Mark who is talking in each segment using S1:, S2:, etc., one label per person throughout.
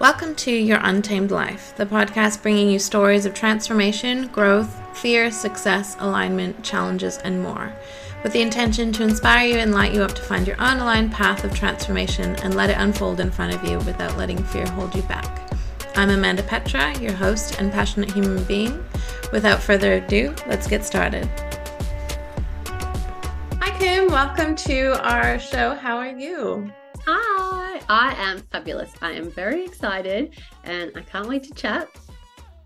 S1: Welcome to Your Untamed Life, the podcast bringing you stories of transformation, growth, fear, success, alignment, challenges, and more, with the intention to inspire you and light you up to find your own aligned path of transformation and let it unfold in front of you without letting fear hold you back. I'm Amanda Petra, your host and passionate human being. Without further ado, let's get started. Hi, Kim. Welcome to our show. How are you?
S2: Hi, I am fabulous. I am very excited and I can't wait to chat.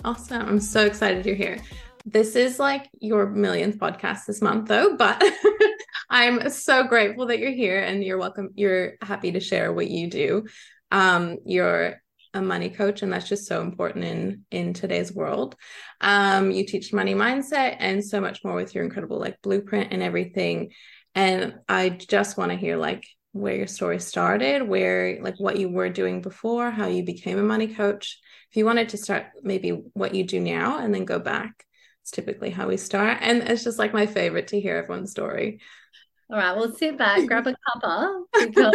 S1: Awesome. I'm so excited you're here. This is like your millionth podcast this month, though, but I'm so grateful that you're here and you're welcome. You're happy to share what you do. Um, you're a money coach, and that's just so important in in today's world. Um, you teach money mindset and so much more with your incredible like blueprint and everything. And I just want to hear like where your story started, where like what you were doing before, how you became a money coach. If you wanted to start maybe what you do now and then go back, it's typically how we start. And it's just like my favorite to hear everyone's story.
S2: All right, well, sit back, grab a cuppa because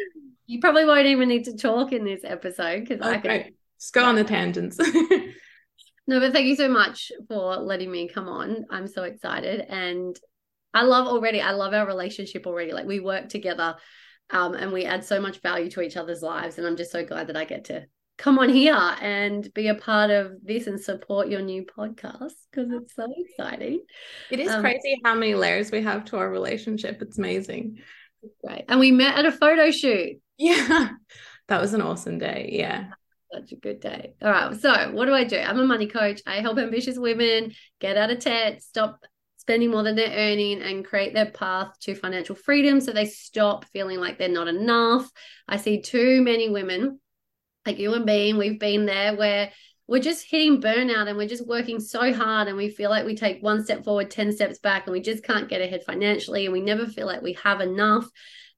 S2: you probably won't even need to talk in this episode because okay. I oh, can
S1: just go on the tangents.
S2: no, but thank you so much for letting me come on. I'm so excited and I love already. I love our relationship already. Like we work together um, and we add so much value to each other's lives. And I'm just so glad that I get to come on here and be a part of this and support your new podcast because it's so exciting.
S1: It is um, crazy how many layers we have to our relationship. It's amazing.
S2: Great. And we met at a photo shoot.
S1: Yeah. That was an awesome day. Yeah.
S2: Such a good day. All right. So, what do I do? I'm a money coach. I help ambitious women get out of debt, stop spending more than they're earning and create their path to financial freedom so they stop feeling like they're not enough. I see too many women, like you and me, we've been there where we're just hitting burnout and we're just working so hard and we feel like we take one step forward 10 steps back and we just can't get ahead financially and we never feel like we have enough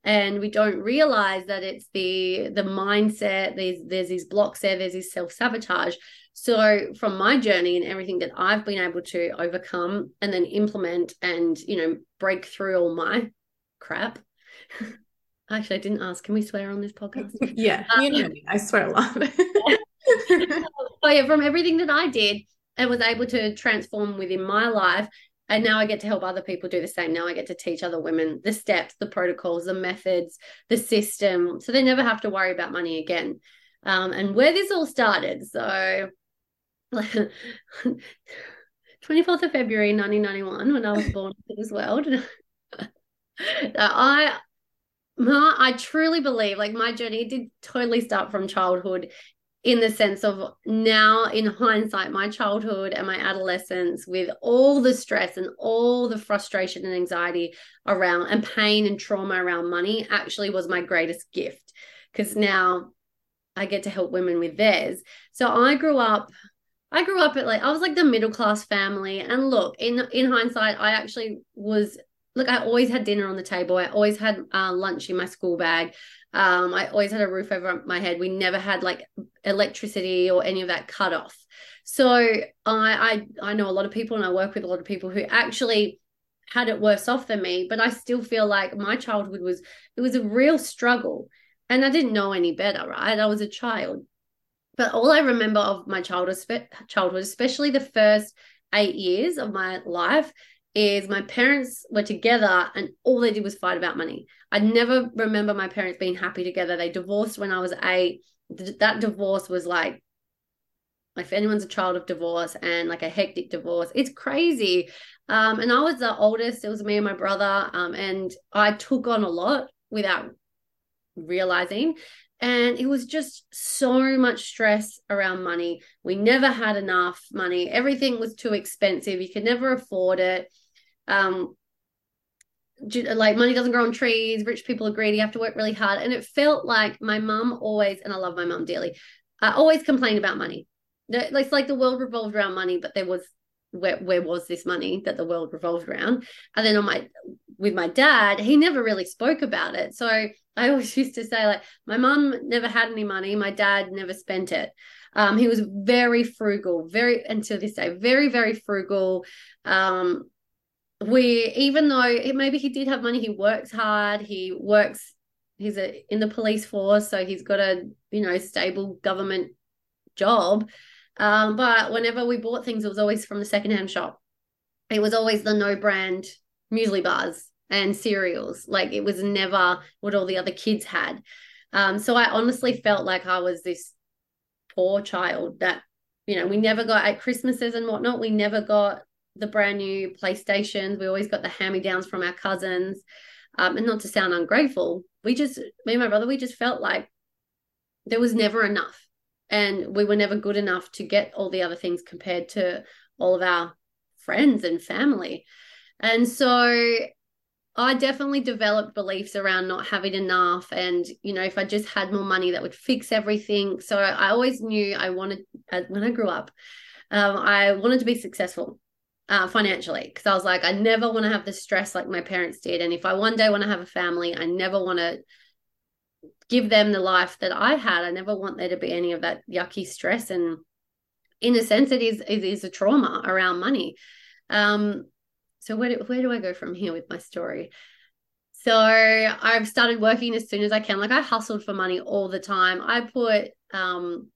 S2: and we don't realize that it's the the mindset there's there's these blocks there there's this self-sabotage so from my journey and everything that I've been able to overcome and then implement and, you know, break through all my crap. Actually, I didn't ask. Can we swear on this podcast?
S1: yeah, um, you know me. I swear a lot.
S2: oh yeah, from everything that I did and was able to transform within my life. And now I get to help other people do the same. Now I get to teach other women the steps, the protocols, the methods, the system. So they never have to worry about money again. Um, and where this all started. So 24th of February 1991 when I was born into this world. I my, I truly believe like my journey did totally start from childhood in the sense of now in hindsight my childhood and my adolescence with all the stress and all the frustration and anxiety around and pain and trauma around money actually was my greatest gift because now I get to help women with theirs. So I grew up I grew up at like I was like the middle class family, and look in in hindsight, I actually was look. I always had dinner on the table. I always had uh, lunch in my school bag. Um, I always had a roof over my head. We never had like electricity or any of that cut off. So I I I know a lot of people, and I work with a lot of people who actually had it worse off than me. But I still feel like my childhood was it was a real struggle, and I didn't know any better. Right, I was a child but all I remember of my childhood, childhood, especially the first eight years of my life, is my parents were together and all they did was fight about money. I never remember my parents being happy together. They divorced when I was eight. That divorce was like, if anyone's a child of divorce and like a hectic divorce, it's crazy. Um, and I was the oldest. It was me and my brother. Um, and I took on a lot without realizing and it was just so much stress around money. We never had enough money. Everything was too expensive. You could never afford it. Um, like money doesn't grow on trees. Rich people are greedy. You have to work really hard. And it felt like my mum always, and I love my mum dearly, I always complained about money. It's like the world revolved around money, but there was where where was this money that the world revolved around? And then on my with my dad, he never really spoke about it. So I always used to say like my mom never had any money, my dad never spent it. Um, he was very frugal, very until this day, very very frugal. Um, we even though it, maybe he did have money, he works hard, he works he's a in the police force, so he's got a you know stable government job. Um, but whenever we bought things, it was always from the secondhand shop. It was always the no brand muesli bars and cereals. Like it was never what all the other kids had. Um, so I honestly felt like I was this poor child that, you know, we never got at Christmases and whatnot, we never got the brand new PlayStations. We always got the hand me downs from our cousins. Um, and not to sound ungrateful, we just, me and my brother, we just felt like there was never enough. And we were never good enough to get all the other things compared to all of our friends and family. And so I definitely developed beliefs around not having enough. And, you know, if I just had more money, that would fix everything. So I always knew I wanted, uh, when I grew up, um, I wanted to be successful uh, financially because I was like, I never want to have the stress like my parents did. And if I one day want to have a family, I never want to give them the life that I had. I never want there to be any of that yucky stress. And in a sense, it is it is a trauma around money. Um, so where do, where do I go from here with my story? So I've started working as soon as I can. Like I hustled for money all the time. I put um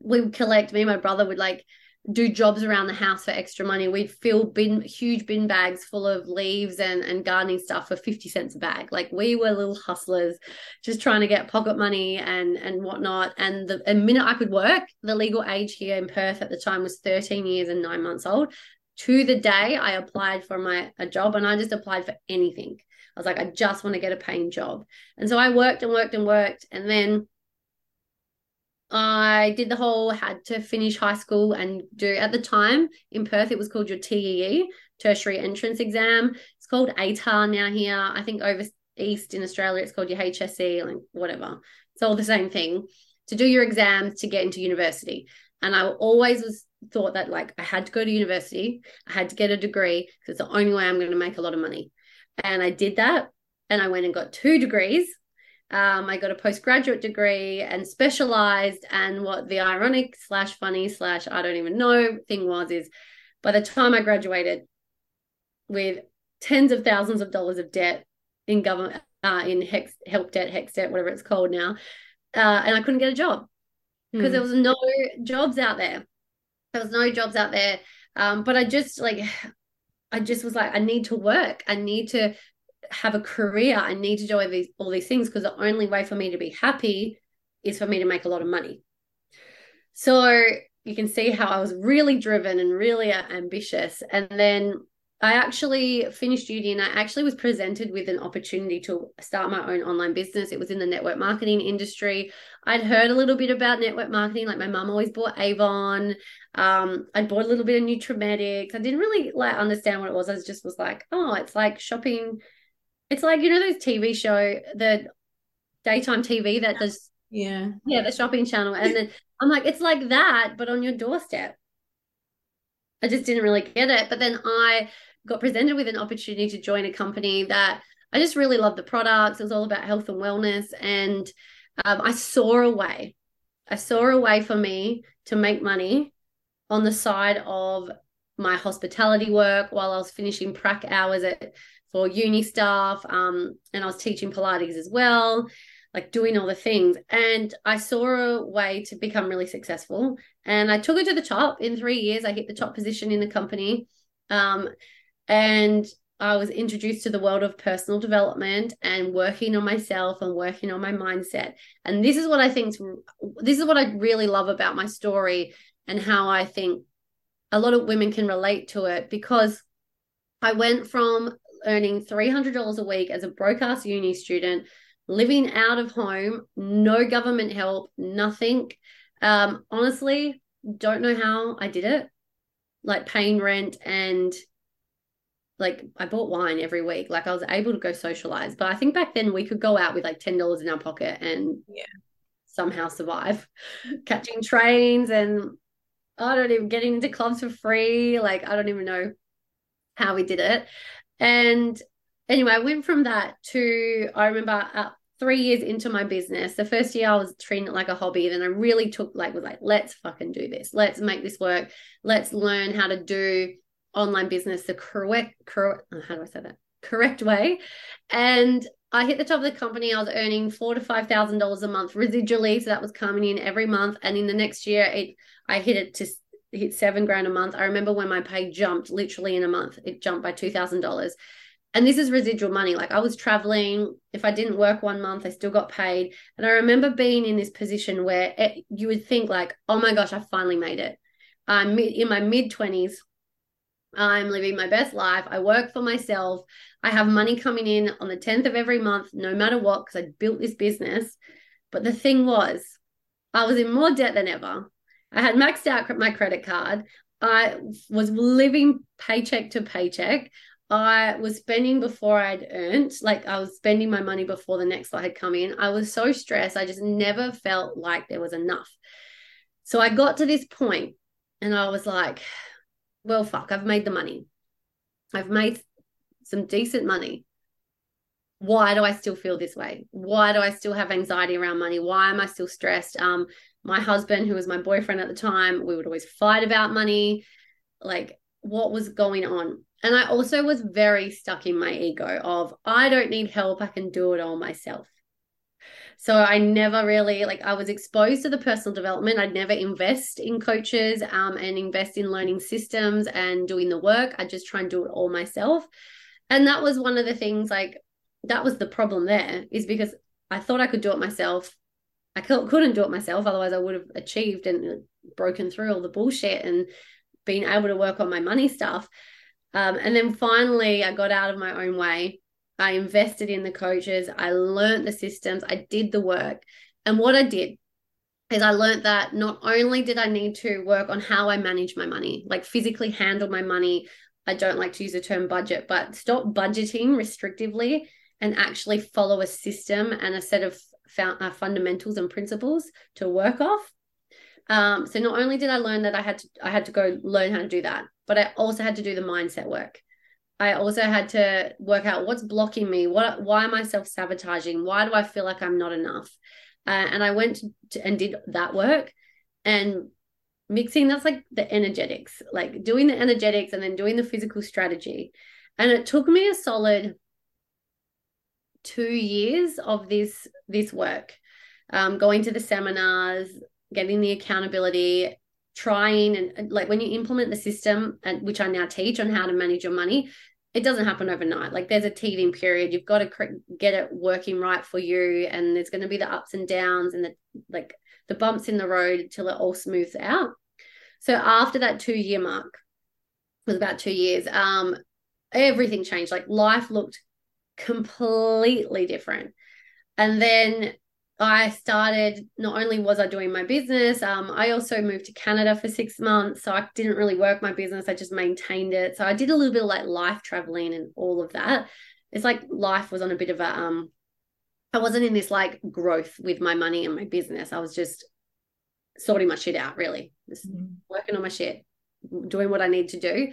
S2: we would collect me and my brother would like do jobs around the house for extra money. We'd fill bin huge bin bags full of leaves and, and gardening stuff for 50 cents a bag. Like we were little hustlers just trying to get pocket money and and whatnot. And the, the minute I could work, the legal age here in Perth at the time was 13 years and nine months old to the day I applied for my a job and I just applied for anything. I was like, I just want to get a paying job. And so I worked and worked and worked. And then I did the whole had to finish high school and do at the time in Perth, it was called your TEE, tertiary entrance exam. It's called ATAR now here. I think over east in Australia, it's called your HSC, like whatever. It's all the same thing to do your exams to get into university. And I always was thought that like I had to go to university, I had to get a degree because it's the only way I'm going to make a lot of money. And I did that and I went and got two degrees. Um, I got a postgraduate degree and specialized. And what the ironic slash funny slash I don't even know thing was is by the time I graduated with tens of thousands of dollars of debt in government, uh, in HECS, help debt, HECS debt, whatever it's called now, uh, and I couldn't get a job because mm. there was no jobs out there. There was no jobs out there. Um, but I just like, I just was like, I need to work. I need to have a career. I need to do all these all these things because the only way for me to be happy is for me to make a lot of money. So you can see how I was really driven and really ambitious. And then I actually finished uni and I actually was presented with an opportunity to start my own online business. It was in the network marketing industry. I'd heard a little bit about network marketing, like my mum always bought Avon. Um, I bought a little bit of Nutrimetics. I didn't really like understand what it was. I just was like, oh, it's like shopping. It's like, you know, those TV show, the daytime TV that does
S1: yeah.
S2: Yeah, the shopping channel. And then I'm like, it's like that, but on your doorstep. I just didn't really get it. But then I got presented with an opportunity to join a company that I just really loved the products. It was all about health and wellness. And um, I saw a way, I saw a way for me to make money on the side of my hospitality work while I was finishing prac hours at for uni staff. Um, and I was teaching Pilates as well, like doing all the things. And I saw a way to become really successful. And I took it to the top in three years. I hit the top position in the company. Um, and I was introduced to the world of personal development and working on myself and working on my mindset. And this is what I think, this is what I really love about my story and how I think a lot of women can relate to it because I went from earning $300 a week as a broadcast uni student, living out of home, no government help, nothing. Um, honestly, don't know how I did it, like paying rent and like I bought wine every week. Like I was able to go socialize. But I think back then we could go out with like ten dollars in our pocket and
S1: yeah
S2: somehow survive. Catching trains and I don't even getting into clubs for free. Like I don't even know how we did it. And anyway, I went from that to I remember uh, three years into my business. The first year I was treating it like a hobby. Then I really took like was like, let's fucking do this. Let's make this work. Let's learn how to do online business the correct, correct oh, how do I say that? Correct way. And I hit the top of the company. I was earning four to five thousand dollars a month residually, so that was coming in every month. And in the next year, it I hit it to hit seven grand a month. I remember when my pay jumped literally in a month, it jumped by two thousand dollars. And this is residual money. Like I was traveling. If I didn't work one month, I still got paid. And I remember being in this position where it, you would think like, oh my gosh, I finally made it. I'm in my mid twenties. I'm living my best life. I work for myself. I have money coming in on the 10th of every month, no matter what, because I built this business. But the thing was, I was in more debt than ever. I had maxed out my credit card. I was living paycheck to paycheck. I was spending before I'd earned, like I was spending my money before the next lot had come in. I was so stressed. I just never felt like there was enough. So I got to this point and I was like, well, fuck, I've made the money. I've made some decent money. Why do I still feel this way? Why do I still have anxiety around money? Why am I still stressed? Um, my husband, who was my boyfriend at the time, we would always fight about money. Like, what was going on? And I also was very stuck in my ego of I don't need help, I can do it all myself. So I never really like I was exposed to the personal development. I'd never invest in coaches um, and invest in learning systems and doing the work. I just try and do it all myself. And that was one of the things like that was the problem there is because I thought I could do it myself. I couldn't do it myself, otherwise I would have achieved and broken through all the bullshit and been able to work on my money stuff. Um, and then finally, I got out of my own way I invested in the coaches. I learned the systems. I did the work. And what I did is I learned that not only did I need to work on how I manage my money, like physically handle my money. I don't like to use the term budget, but stop budgeting restrictively and actually follow a system and a set of uh, fundamentals and principles to work off. Um, so not only did I learn that I had to I had to go learn how to do that, but I also had to do the mindset work. I also had to work out what's blocking me. What why am I self sabotaging? Why do I feel like I'm not enough? Uh, and I went to, and did that work and mixing that's like the energetics, like doing the energetics and then doing the physical strategy. And it took me a solid two years of this this work, um, going to the seminars, getting the accountability, trying and like when you implement the system and which I now teach on how to manage your money, it doesn't happen overnight. Like there's a teething period. You've got to get it working right for you, and there's going to be the ups and downs and the like the bumps in the road till it all smooths out. So after that two year mark, was about two years. Um, everything changed. Like life looked completely different, and then I started, not only was I doing my business, um, I also moved to Canada for six months. So I didn't really work my business, I just maintained it. So I did a little bit of like life traveling and all of that. It's like life was on a bit of a, um, I wasn't in this like growth with my money and my business. I was just sorting my shit out, really, just mm-hmm. working on my shit, doing what I need to do.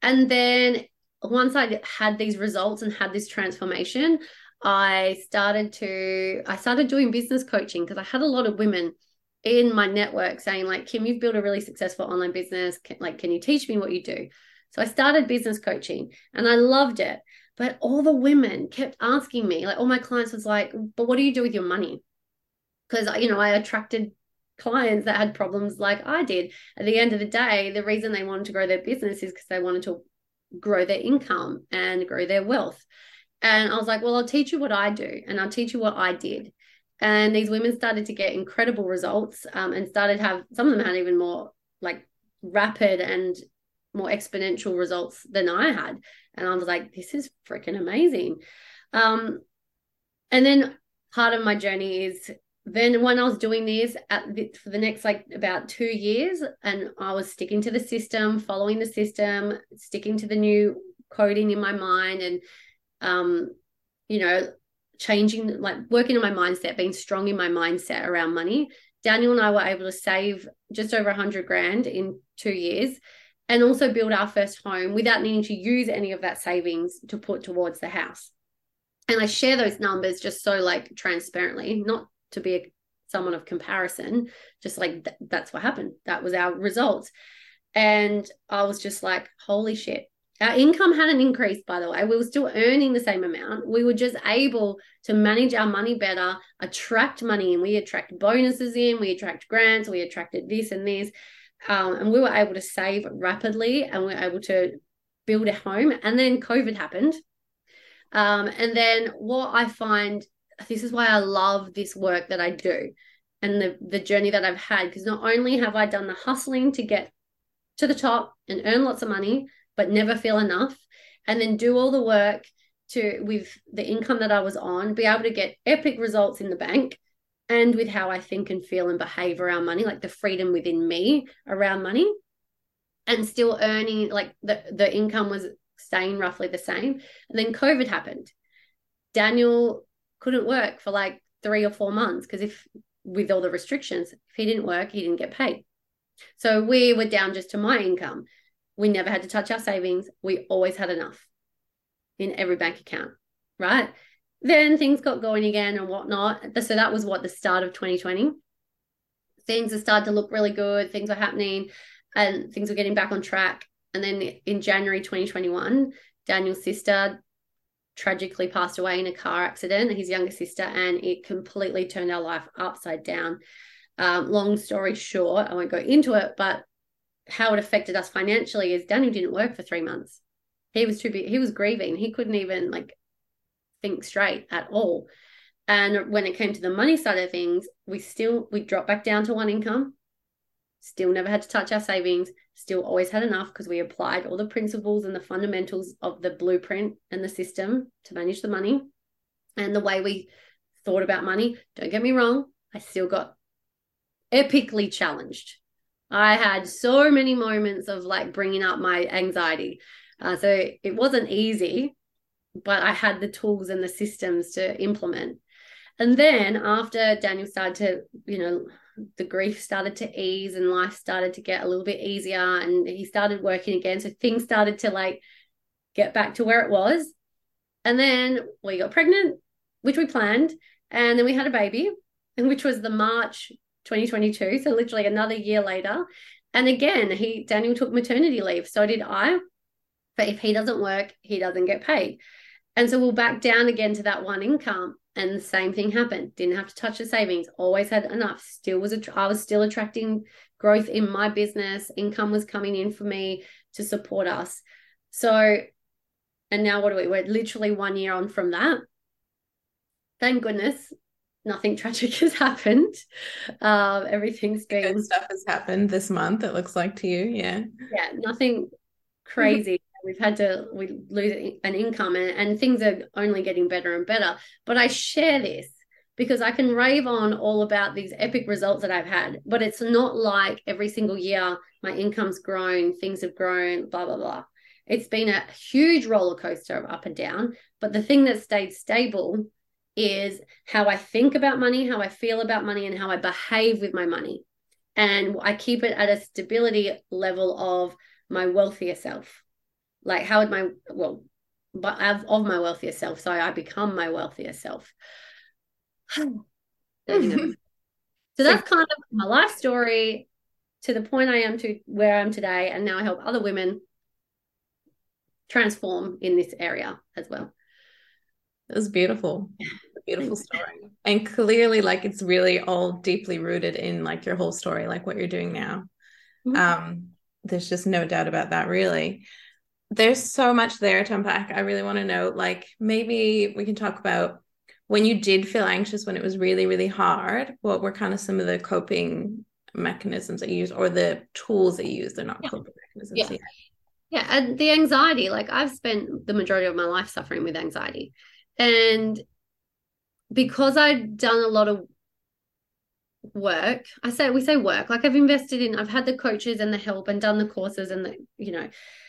S2: And then once I had these results and had this transformation, I started to I started doing business coaching because I had a lot of women in my network saying like Kim you've built a really successful online business. Can, like can you teach me what you do? So I started business coaching and I loved it but all the women kept asking me like all my clients was like but what do you do with your money? Because you know I attracted clients that had problems like I did. At the end of the day the reason they wanted to grow their business is because they wanted to grow their income and grow their wealth and I was like, well, I'll teach you what I do and I'll teach you what I did. And these women started to get incredible results um, and started have some of them had even more like rapid and more exponential results than I had. And I was like, this is freaking amazing. Um, and then part of my journey is then when I was doing this the, for the next like about two years, and I was sticking to the system, following the system, sticking to the new coding in my mind, and um, you know, changing, like working on my mindset, being strong in my mindset around money. Daniel and I were able to save just over a hundred grand in two years and also build our first home without needing to use any of that savings to put towards the house. And I share those numbers just so like transparently, not to be a, someone of comparison, just like th- that's what happened. That was our results. And I was just like, holy shit, our income hadn't increased, by the way. We were still earning the same amount. We were just able to manage our money better, attract money, and we attract bonuses in, we attract grants, we attracted this and this. Um, and we were able to save rapidly and we are able to build a home. And then COVID happened. Um, and then what I find this is why I love this work that I do and the, the journey that I've had. Because not only have I done the hustling to get to the top and earn lots of money, but never feel enough, and then do all the work to with the income that I was on, be able to get epic results in the bank and with how I think and feel and behave around money, like the freedom within me around money, and still earning like the, the income was staying roughly the same. And then COVID happened. Daniel couldn't work for like three or four months because if with all the restrictions, if he didn't work, he didn't get paid. So we were down just to my income. We never had to touch our savings. We always had enough in every bank account, right? Then things got going again and whatnot. So that was what the start of 2020. Things have started to look really good. Things are happening and things were getting back on track. And then in January 2021, Daniel's sister tragically passed away in a car accident, his younger sister, and it completely turned our life upside down. Um, long story short, I won't go into it, but how it affected us financially is Daniel didn't work for three months. He was too big, he was grieving. He couldn't even like think straight at all. And when it came to the money side of things, we still we dropped back down to one income still never had to touch our savings, still always had enough because we applied all the principles and the fundamentals of the blueprint and the system to manage the money and the way we thought about money. Don't get me wrong, I still got epically challenged. I had so many moments of like bringing up my anxiety. Uh, so it wasn't easy, but I had the tools and the systems to implement. And then after Daniel started to, you know, the grief started to ease and life started to get a little bit easier and he started working again. So things started to like get back to where it was. And then we got pregnant, which we planned. And then we had a baby, and which was the March 2022. So literally another year later. And again, he Daniel took maternity leave. So did I. But if he doesn't work, he doesn't get paid. And so we'll back down again to that one income and the same thing happened didn't have to touch the savings always had enough still was a, I was still attracting growth in my business income was coming in for me to support us so and now what do we we're literally one year on from that thank goodness nothing tragic has happened. Um everything's been
S1: Good stuff has happened this month it looks like to you yeah.
S2: Yeah nothing crazy. We've had to we lose an income and, and things are only getting better and better. But i share this because i can rave on all about these epic results that i've had but it's not like every single year my income's grown things have grown blah blah blah. It's been a huge roller coaster of up and down but the thing that stayed stable is how i think about money how i feel about money and how i behave with my money. And i keep it at a stability level of my wealthier self. Like how would my well but of, of my wealthier self. So i become my wealthier self. So that's kind of my life story to the point i am to where i am today. And now i help other women transform in this area as well
S1: it was beautiful beautiful story and clearly like it's really all deeply rooted in like your whole story like what you're doing now mm-hmm. um there's just no doubt about that really there's so much there to unpack. I really want to know, like, maybe we can talk about when you did feel anxious when it was really, really hard. What were kind of some of the coping mechanisms that you use or the tools that you use? They're not yeah. coping mechanisms.
S2: Yeah. Yet. Yeah. And the anxiety, like, I've spent the majority of my life suffering with anxiety. And because I'd done a lot of work i say we say work like i've invested in i've had the coaches and the help and done the courses and the you know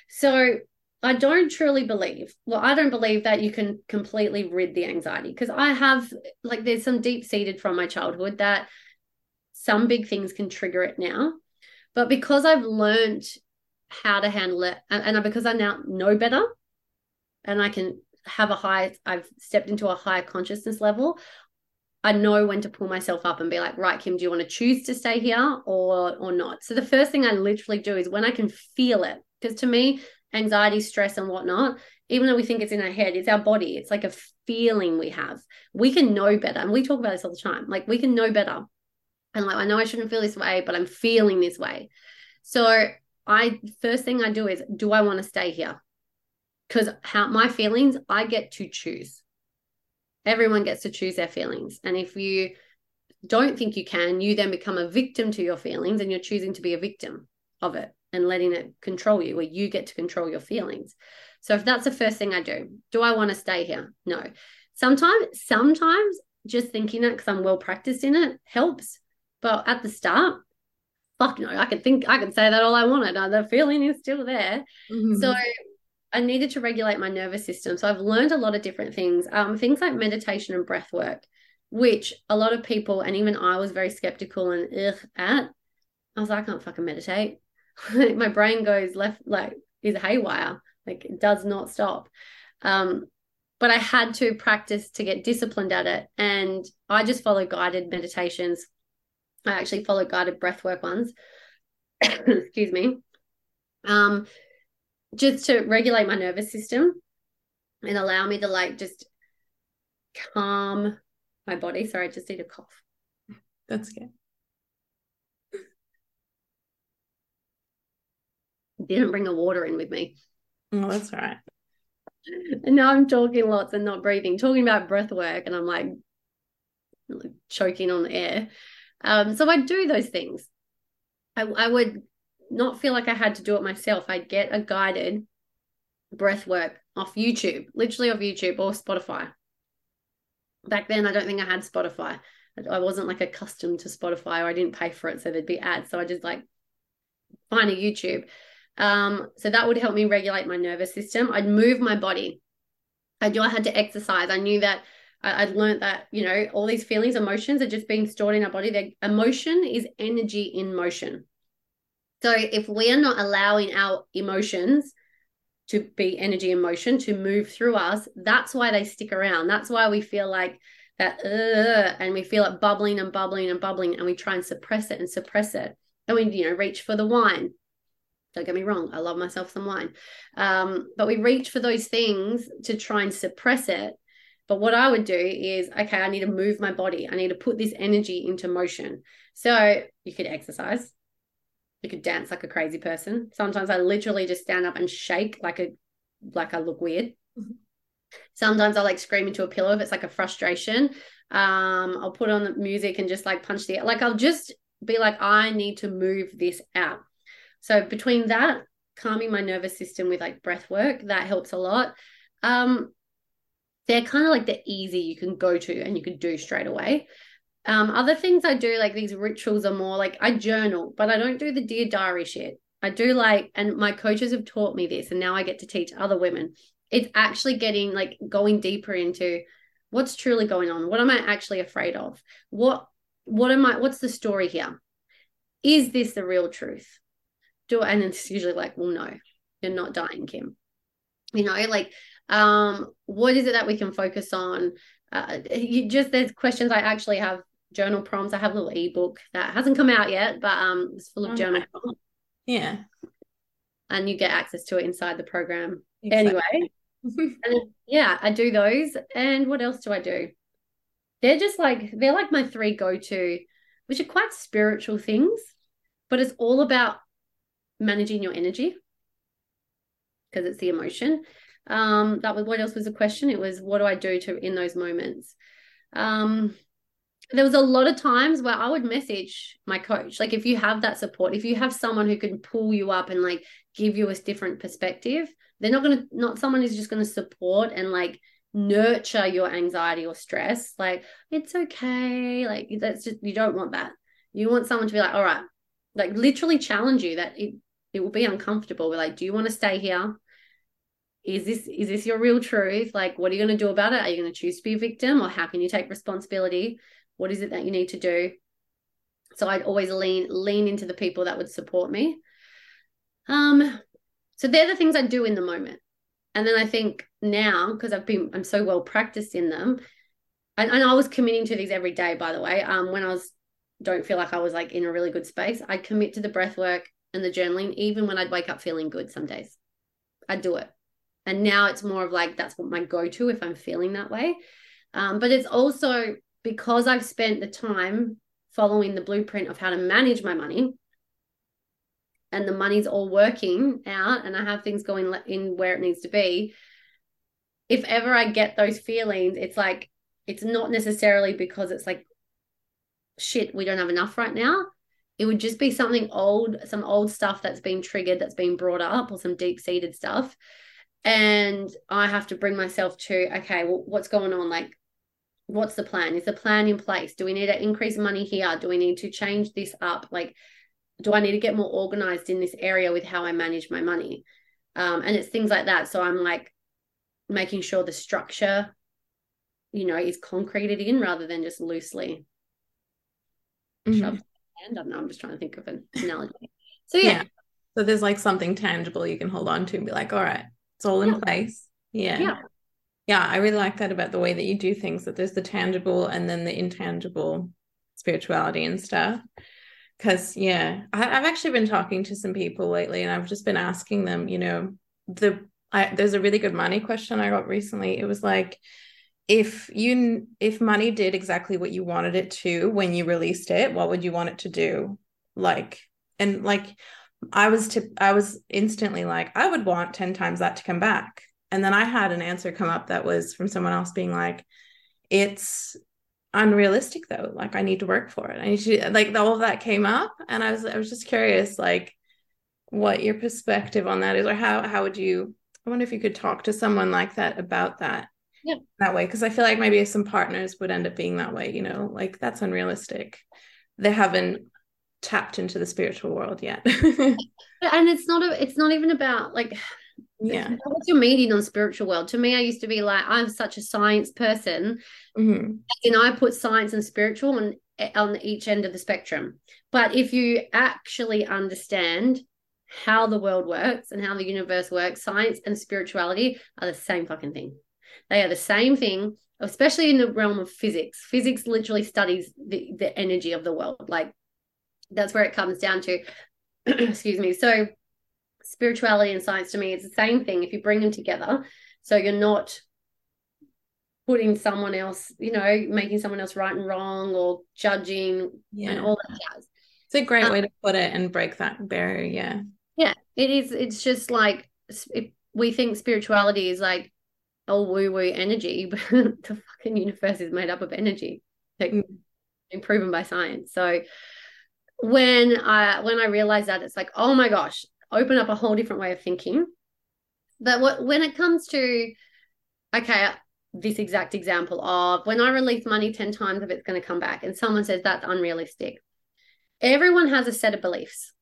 S2: so I don't truly believe, well, I don't believe that you can completely rid the anxiety because I have, like, there's some deep seated from my childhood that some big things can trigger it now. But because I've learned how to handle it and, and because I now know better and I can have a high, I've stepped into a higher consciousness level, I know when to pull myself up and be like, right, Kim, do you want to choose to stay here or or not? So the first thing I literally do is when I can feel it, because to me, anxiety, stress, and whatnot, even though we think it's in our head, it's our body. It's like a feeling we have. We can know better. And we talk about this all the time. Like we can know better. And like, I know I shouldn't feel this way, but I'm feeling this way. So I first thing I do is, do I want to stay here? Because how my feelings, I get to choose. Everyone gets to choose their feelings. And if you don't think you can, you then become a victim to your feelings and you're choosing to be a victim of it and letting it control you, where you get to control your feelings. So if that's the first thing I do, do I want to stay here? No. Sometimes, sometimes just thinking that because I'm well practiced in it helps. But at the start, fuck no, I can think I can say that all I wanted. The feeling is still there. Mm-hmm. So I needed to regulate my nervous system. So I've learned a lot of different things. Um, things like meditation and breath work, which a lot of people and even I was very skeptical and ugh at. I was like, I can't fucking meditate. my brain goes left like is haywire like it does not stop um but i had to practice to get disciplined at it and i just follow guided meditations i actually follow guided breath work ones excuse me um just to regulate my nervous system and allow me to like just calm my body sorry i just need a cough
S1: that's good
S2: didn't bring a water in with me.
S1: Oh, that's right.
S2: And now I'm talking lots and not breathing, talking about breath work, and I'm like choking on the air. Um, so I do those things. I, I would not feel like I had to do it myself. I'd get a guided breath work off YouTube, literally off YouTube or Spotify. Back then, I don't think I had Spotify. I wasn't like accustomed to Spotify or I didn't pay for it. So there'd be ads. So I just like find a YouTube um, so that would help me regulate my nervous system. I'd move my body. I knew I had to exercise. I knew that I, would learned that, you know, all these feelings, emotions are just being stored in our body. Their emotion is energy in motion. So if we are not allowing our emotions to be energy in motion to move through us, that's why they stick around. That's why we feel like that, and we feel it bubbling and bubbling and bubbling, and we try and suppress it and suppress it. And we, you know, reach for the wine don't get me wrong, I love myself some wine. Um, but we reach for those things to try and suppress it. But what I would do is, okay, I need to move my body. I need to put this energy into motion. So you could exercise, you could dance like a crazy person. Sometimes I literally just stand up and shake like a like I look weird. Mm-hmm. Sometimes I like scream into a pillow if it's like a frustration. Um, I'll put on the music and just like punch the like I'll just be like, I need to move this out. So between that, calming my nervous system with like breath work, that helps a lot. Um, they're kind of like the easy you can go to and you can do straight away. Um, other things I do, like these rituals, are more like I journal, but I don't do the dear diary shit. I do like, and my coaches have taught me this, and now I get to teach other women. It's actually getting like going deeper into what's truly going on. What am I actually afraid of? What what am I? What's the story here? Is this the real truth? do and it's usually like well no you're not dying kim you know like um what is it that we can focus on uh you just there's questions i actually have journal prompts i have a little ebook that hasn't come out yet but um it's full of oh, journal prompts
S1: yeah
S2: and you get access to it inside the program exactly. anyway and yeah i do those and what else do i do they're just like they're like my three go-to which are quite spiritual things but it's all about managing your energy because it's the emotion. Um, that was what else was the question? It was what do I do to in those moments? Um, there was a lot of times where I would message my coach. Like if you have that support, if you have someone who can pull you up and like give you a different perspective, they're not gonna not someone who's just gonna support and like nurture your anxiety or stress. Like it's okay. Like that's just you don't want that. You want someone to be like, all right, like literally challenge you that it it will be uncomfortable. We're like, do you want to stay here? Is this is this your real truth? Like, what are you going to do about it? Are you going to choose to be a victim, or how can you take responsibility? What is it that you need to do? So I'd always lean lean into the people that would support me. Um, so they're the things I do in the moment. And then I think now, because I've been I'm so well practiced in them, and, and I was committing to these every day, by the way. Um, when I was don't feel like I was like in a really good space, I'd commit to the breath work and the journaling, even when I'd wake up feeling good some days. I'd do it. And now it's more of like that's what my go-to if I'm feeling that way. Um, but it's also because I've spent the time following the blueprint of how to manage my money and the money's all working out and I have things going in where it needs to be. If ever I get those feelings, it's like, it's not necessarily because it's like, shit, we don't have enough right now. It would just be something old, some old stuff that's been triggered, that's been brought up, or some deep seated stuff. And I have to bring myself to, okay, well, what's going on? Like, what's the plan? Is the plan in place? Do we need to increase money here? Do we need to change this up? Like, do I need to get more organized in this area with how I manage my money? Um, and it's things like that. So I'm like making sure the structure, you know, is concreted in rather than just loosely mm-hmm. And I don't know, I'm just trying to think of an analogy. So yeah. yeah.
S1: So there's like something tangible you can hold on to and be like, all right, it's all in yeah. place. Yeah. Yeah. Yeah. I really like that about the way that you do things, that there's the tangible and then the intangible spirituality and stuff. Because yeah I, have actually been talking to some people lately and i've just been asking them you know the I, there's a really good money question i got recently. It was like if you if money did exactly what you wanted it to when you released it what would you want it to do? Like and like i was to i was instantly like i would want 10 times that to come back and then i had an answer come up that was from someone else being like it's unrealistic though. Like i need to work for it. I need to like all of that came up and i was i was just curious like what your perspective on that is or how how would you i wonder if you could talk to someone like that about that
S2: yeah.
S1: that way because i feel like maybe some partners would end up being that way you know? Like that's unrealistic. They haven't tapped into the spiritual world yet.
S2: And it's not a, it's not even about like
S1: yeah.
S2: What's your meaning on spiritual world to me i used to be like i'm such a science person.
S1: Mm-hmm.
S2: and i put science and spiritual on on each end of the spectrum. But if you actually understand how the world works and how the universe works science and spirituality are the same fucking thing. They are the same thing especially in the realm of physics. Physics literally studies the, the energy of the world. Like that's where it comes down to. Excuse me. So spirituality and science to me is the same thing if you bring them together. So you're not putting someone else, you know, making someone else right and wrong or judging yeah. and all that jazz.
S1: It's a great um, way to put it and break that barrier. Yeah.
S2: Yeah. It is. It's just like we think spirituality is like oh woo woo energy, but the fucking universe is made up of energy. Like mm. proven by science. So when I when I realized that it's like, oh my gosh, open up a whole different way of thinking. But what when it comes to okay, this exact example of when I release money 10 times if it's going to come back, and someone says that's unrealistic. Everyone has a set of beliefs,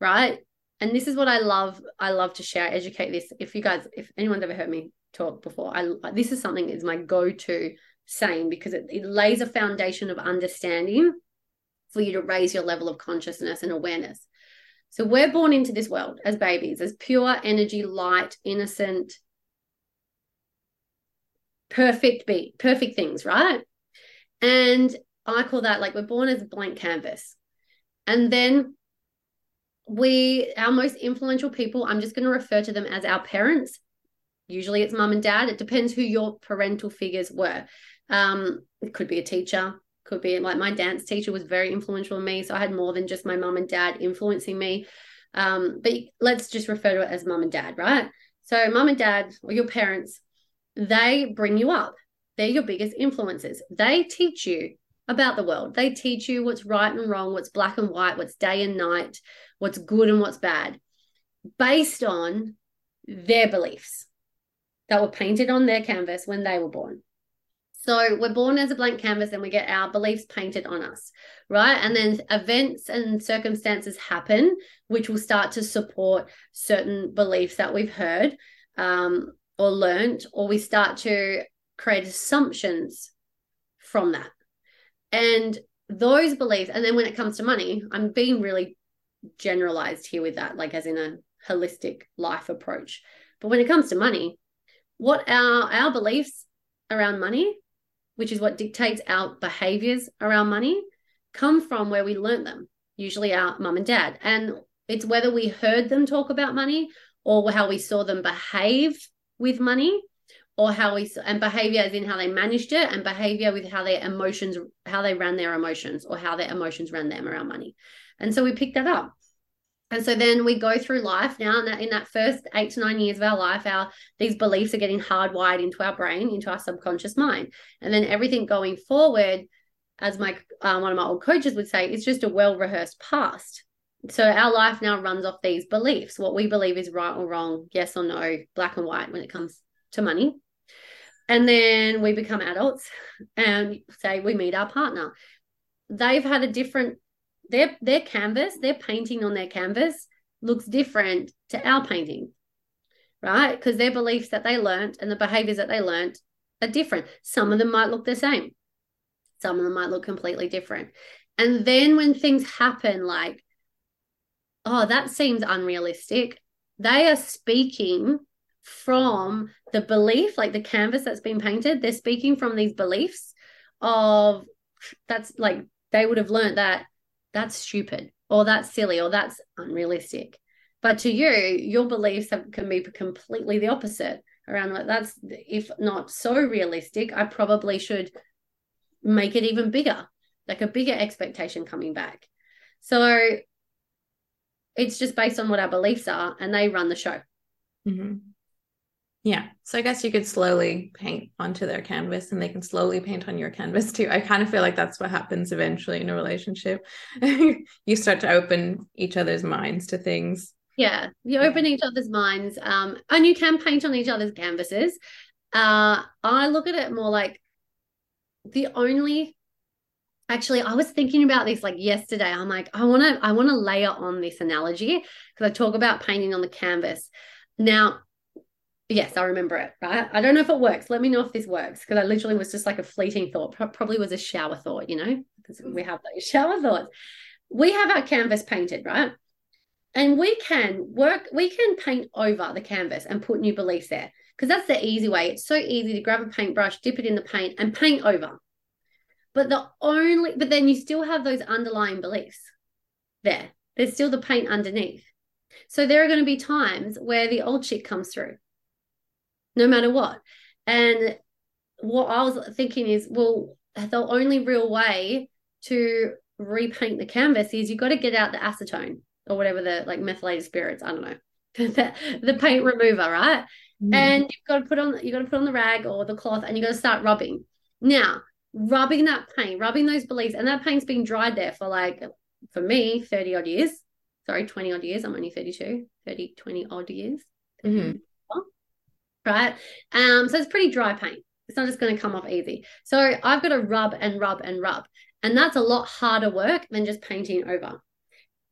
S2: right? And this is what I love. I love to share, educate this. If you guys, if anyone's ever heard me talk before, I this is something is my go-to saying because it, it lays a foundation of understanding for you to raise your level of consciousness and awareness. So we're born into this world as babies, as pure energy, light, innocent, perfect be perfect things, right? And I call that like we're born as a blank canvas. And then we, our most influential people, I'm just going to refer to them as our parents. Usually it's mum and dad. It depends who your parental figures were. Um, it could be a teacher, could be. Like my dance teacher was very influential in me so i had more than just my mum and dad influencing me. Um, but let's just refer to it as mum and dad right? So mum and dad or your parents they bring you up. They're your biggest influences. They teach you about the world. They teach you what's right and wrong what's black and white what's day and night what's good and what's bad based on their beliefs that were painted on their canvas when they were born so we're born as a blank canvas and we get our beliefs painted on us, right? And then events and circumstances happen, which will start to support certain beliefs that we've heard um, or learned, or we start to create assumptions from that. And those beliefs, and then when it comes to money, I'm being really generalized here with that, like as in a holistic life approach. But when it comes to money, what our our beliefs around money which is what dictates our behaviors around money, come from where we learned them, usually our mum and dad. And it's whether we heard them talk about money or how we saw them behave with money or how we and behavior as in how they managed it and behavior with how their emotions how they ran their emotions or how their emotions ran them around money and so we picked that up and so then we go through life now in that, in that first eight to nine years of our life our these beliefs are getting hardwired into our brain into our subconscious mind. And then everything going forward as my uh, one of my old coaches would say it's just a well rehearsed past. So our life now runs off these beliefs what we believe is right or wrong yes or no black and white when it comes to money. And then we become adults and say we meet our partner. They've had a different their their canvas their painting on their canvas looks different to our painting right? Because their beliefs that they learned and the behaviors that they learned are different. Some of them might look the same. Some of them might look completely different. And then when things happen like oh that seems unrealistic they are speaking from the belief, like the canvas that's been painted, they're speaking from these beliefs of that's like they would have learned that that's stupid or that's silly or that's unrealistic. But to you, your beliefs have, can be completely the opposite around like that's if not so realistic, I probably should make it even bigger, like a bigger expectation coming back. So it's just based on what our beliefs are, and they run the show.
S1: Mm-hmm. Yeah. So I guess you could slowly paint onto their canvas and they can slowly paint on your canvas too. I kind of feel like that's what happens eventually in a relationship. you start to open each other's minds to things.
S2: Yeah. You open each other's minds. Um, and you can paint on each other's canvases. Uh, I look at it more like the only actually i was thinking about this like yesterday i'm like i want to i want to layer on this analogy because i talk about painting on the canvas now Yes, I remember it, right? I don't know if it works. Let me know if this works because I literally was just like a fleeting thought. Probably was a shower thought, you know, because we have those shower thoughts. We have our canvas painted, right? And we can work, we can paint over the canvas and put new beliefs there because that's the easy way. It's so easy to grab a paintbrush, dip it in the paint, and paint over. But the only, but then you still have those underlying beliefs there. There's still the paint underneath. So there are going to be times where the old shit comes through no matter what. And what I was thinking is, well, the only real way to repaint the canvas is you got to get out the acetone or whatever the like methylated spirits. I don't know the, the paint remover, right? Mm. And you've got to put on you got to put on the rag or the cloth, and you got to start rubbing. Now, rubbing that paint, rubbing those beliefs, and that paint's been dried there for like for me 30 odd years. Sorry, 20 odd years. I'm only 32, 30, 20 odd years.
S1: Mm-hmm
S2: right? Um, so it's pretty dry paint. It's not just going to come off easy. So I've got to rub and rub and rub. And that's a lot harder work than just painting over.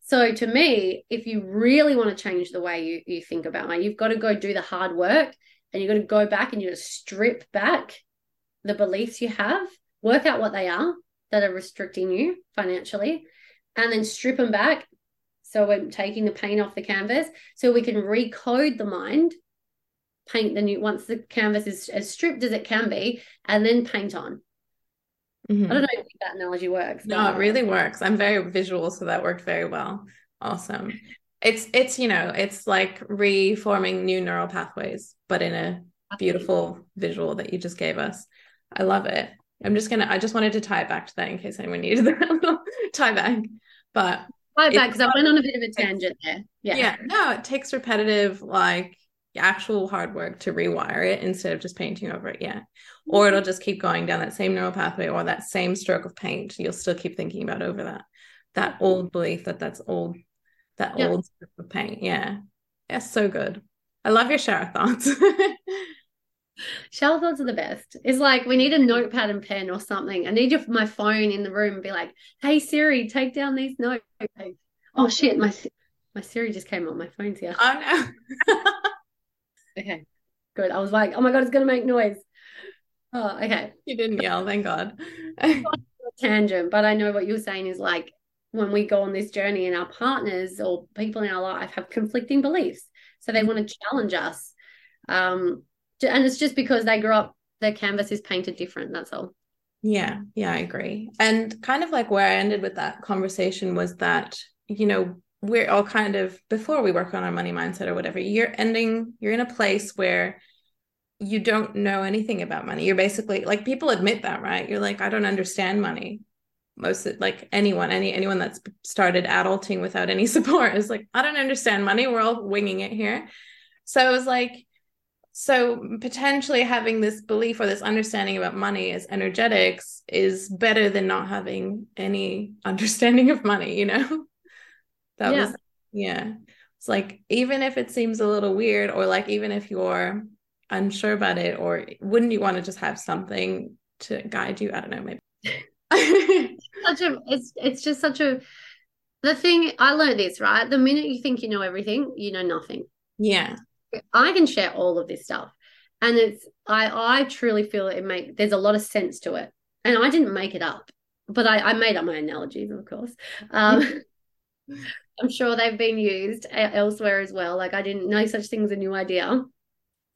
S2: So to me, if you really want to change the way you, you think about money, you've got to go do the hard work and you've got to go back and you just strip back the beliefs you have, work out what they are that are restricting you financially, and then strip them back. So we're taking the paint off the canvas so we can recode the mind paint the new once the canvas is as stripped as it can be and then paint on. Mm-hmm. i don't know if that analogy works
S1: no it really works. I'm very visual so that worked very well. Awesome. It's it's you know it's like reforming new neural pathways but in a beautiful visual that you just gave us. I love it. I'm just gonna i just wanted to tie it back to that in case anyone needed that tie back but
S2: tie back because i went on a bit of a tangent there. Yeah.
S1: Yeah no it takes repetitive like actual hard work to rewire it instead of just painting over it yeah or mm-hmm. it'll just keep going down that same neural pathway or that same stroke of paint. You'll still keep thinking about over that that old belief that that's old that yeah. old stroke of paint. Yeah. Yeah so good. I love your shower thoughts.
S2: Shower thoughts are the best. It's like we need a notepad and pen or something. I need your, my phone in the room and be like hey siri take down these notes. Oh shit my my siri just came on my phone's here.
S1: Oh no
S2: Okay, good. I was like, oh my god, it's gonna make noise. Oh, okay.
S1: You didn't yell, thank God.
S2: tangent, but I know what you're saying is like when we go on this journey and our partners or people in our life have conflicting beliefs, so they want to challenge us. Um, and it's just because they grew up, their canvas is painted different. That's all.
S1: Yeah, yeah, I agree. And kind of like where I ended with that conversation was that, you know, we're all kind of before we work on our money mindset or whatever you're ending you're in a place where you don't know anything about money. You're basically like people admit that right? You're like i don't understand money. Most like anyone any anyone that's started adulting without any support is like i don't understand money. We're all winging it here. So it was like so potentially having this belief or this understanding about money as energetics is better than not having any understanding of money you know that yeah. was yeah it's like even if it seems a little weird or like even if you're unsure about it or wouldn't you want to just have something to guide you i don't know maybe
S2: such a it's it's just such a the thing I learned this, right? The minute you think you know everything, you know nothing.
S1: Yeah.
S2: I can share all of this stuff. And it's I I truly feel it make there's a lot of sense to it. And I didn't make it up, but I, I made up my analogies, of course. Um I'm sure they've been used elsewhere as well. Like I didn't know such things a new idea.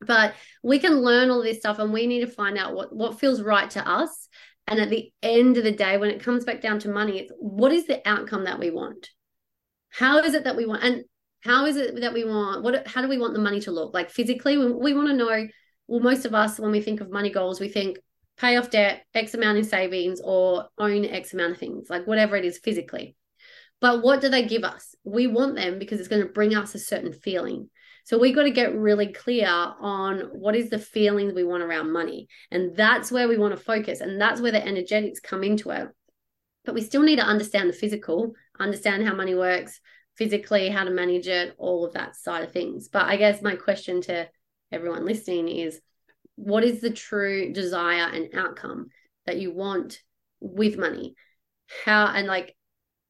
S2: But we can learn all this stuff and we need to find out what what feels right to us and at the end of the day, when it comes back down to money, it's what is the outcome that we want? How is it that we want? And how is it that we want? What? How do we want the money to look? Like physically, we, we want to know. Well, most of us, when we think of money goals, we think pay off debt, X amount in savings, or own X amount of things, like whatever it is physically. But what do they give us? We want them because it's going to bring us a certain feeling. So we got to get really clear on what is the feelings we want around money. And that's where we want to focus. And that's where the energetics come into it. But we still need to understand the physical, understand how money works physically, how to manage it, all of that side of things. But I guess my question to everyone listening is what is the true desire and outcome that you want with money? How, and like,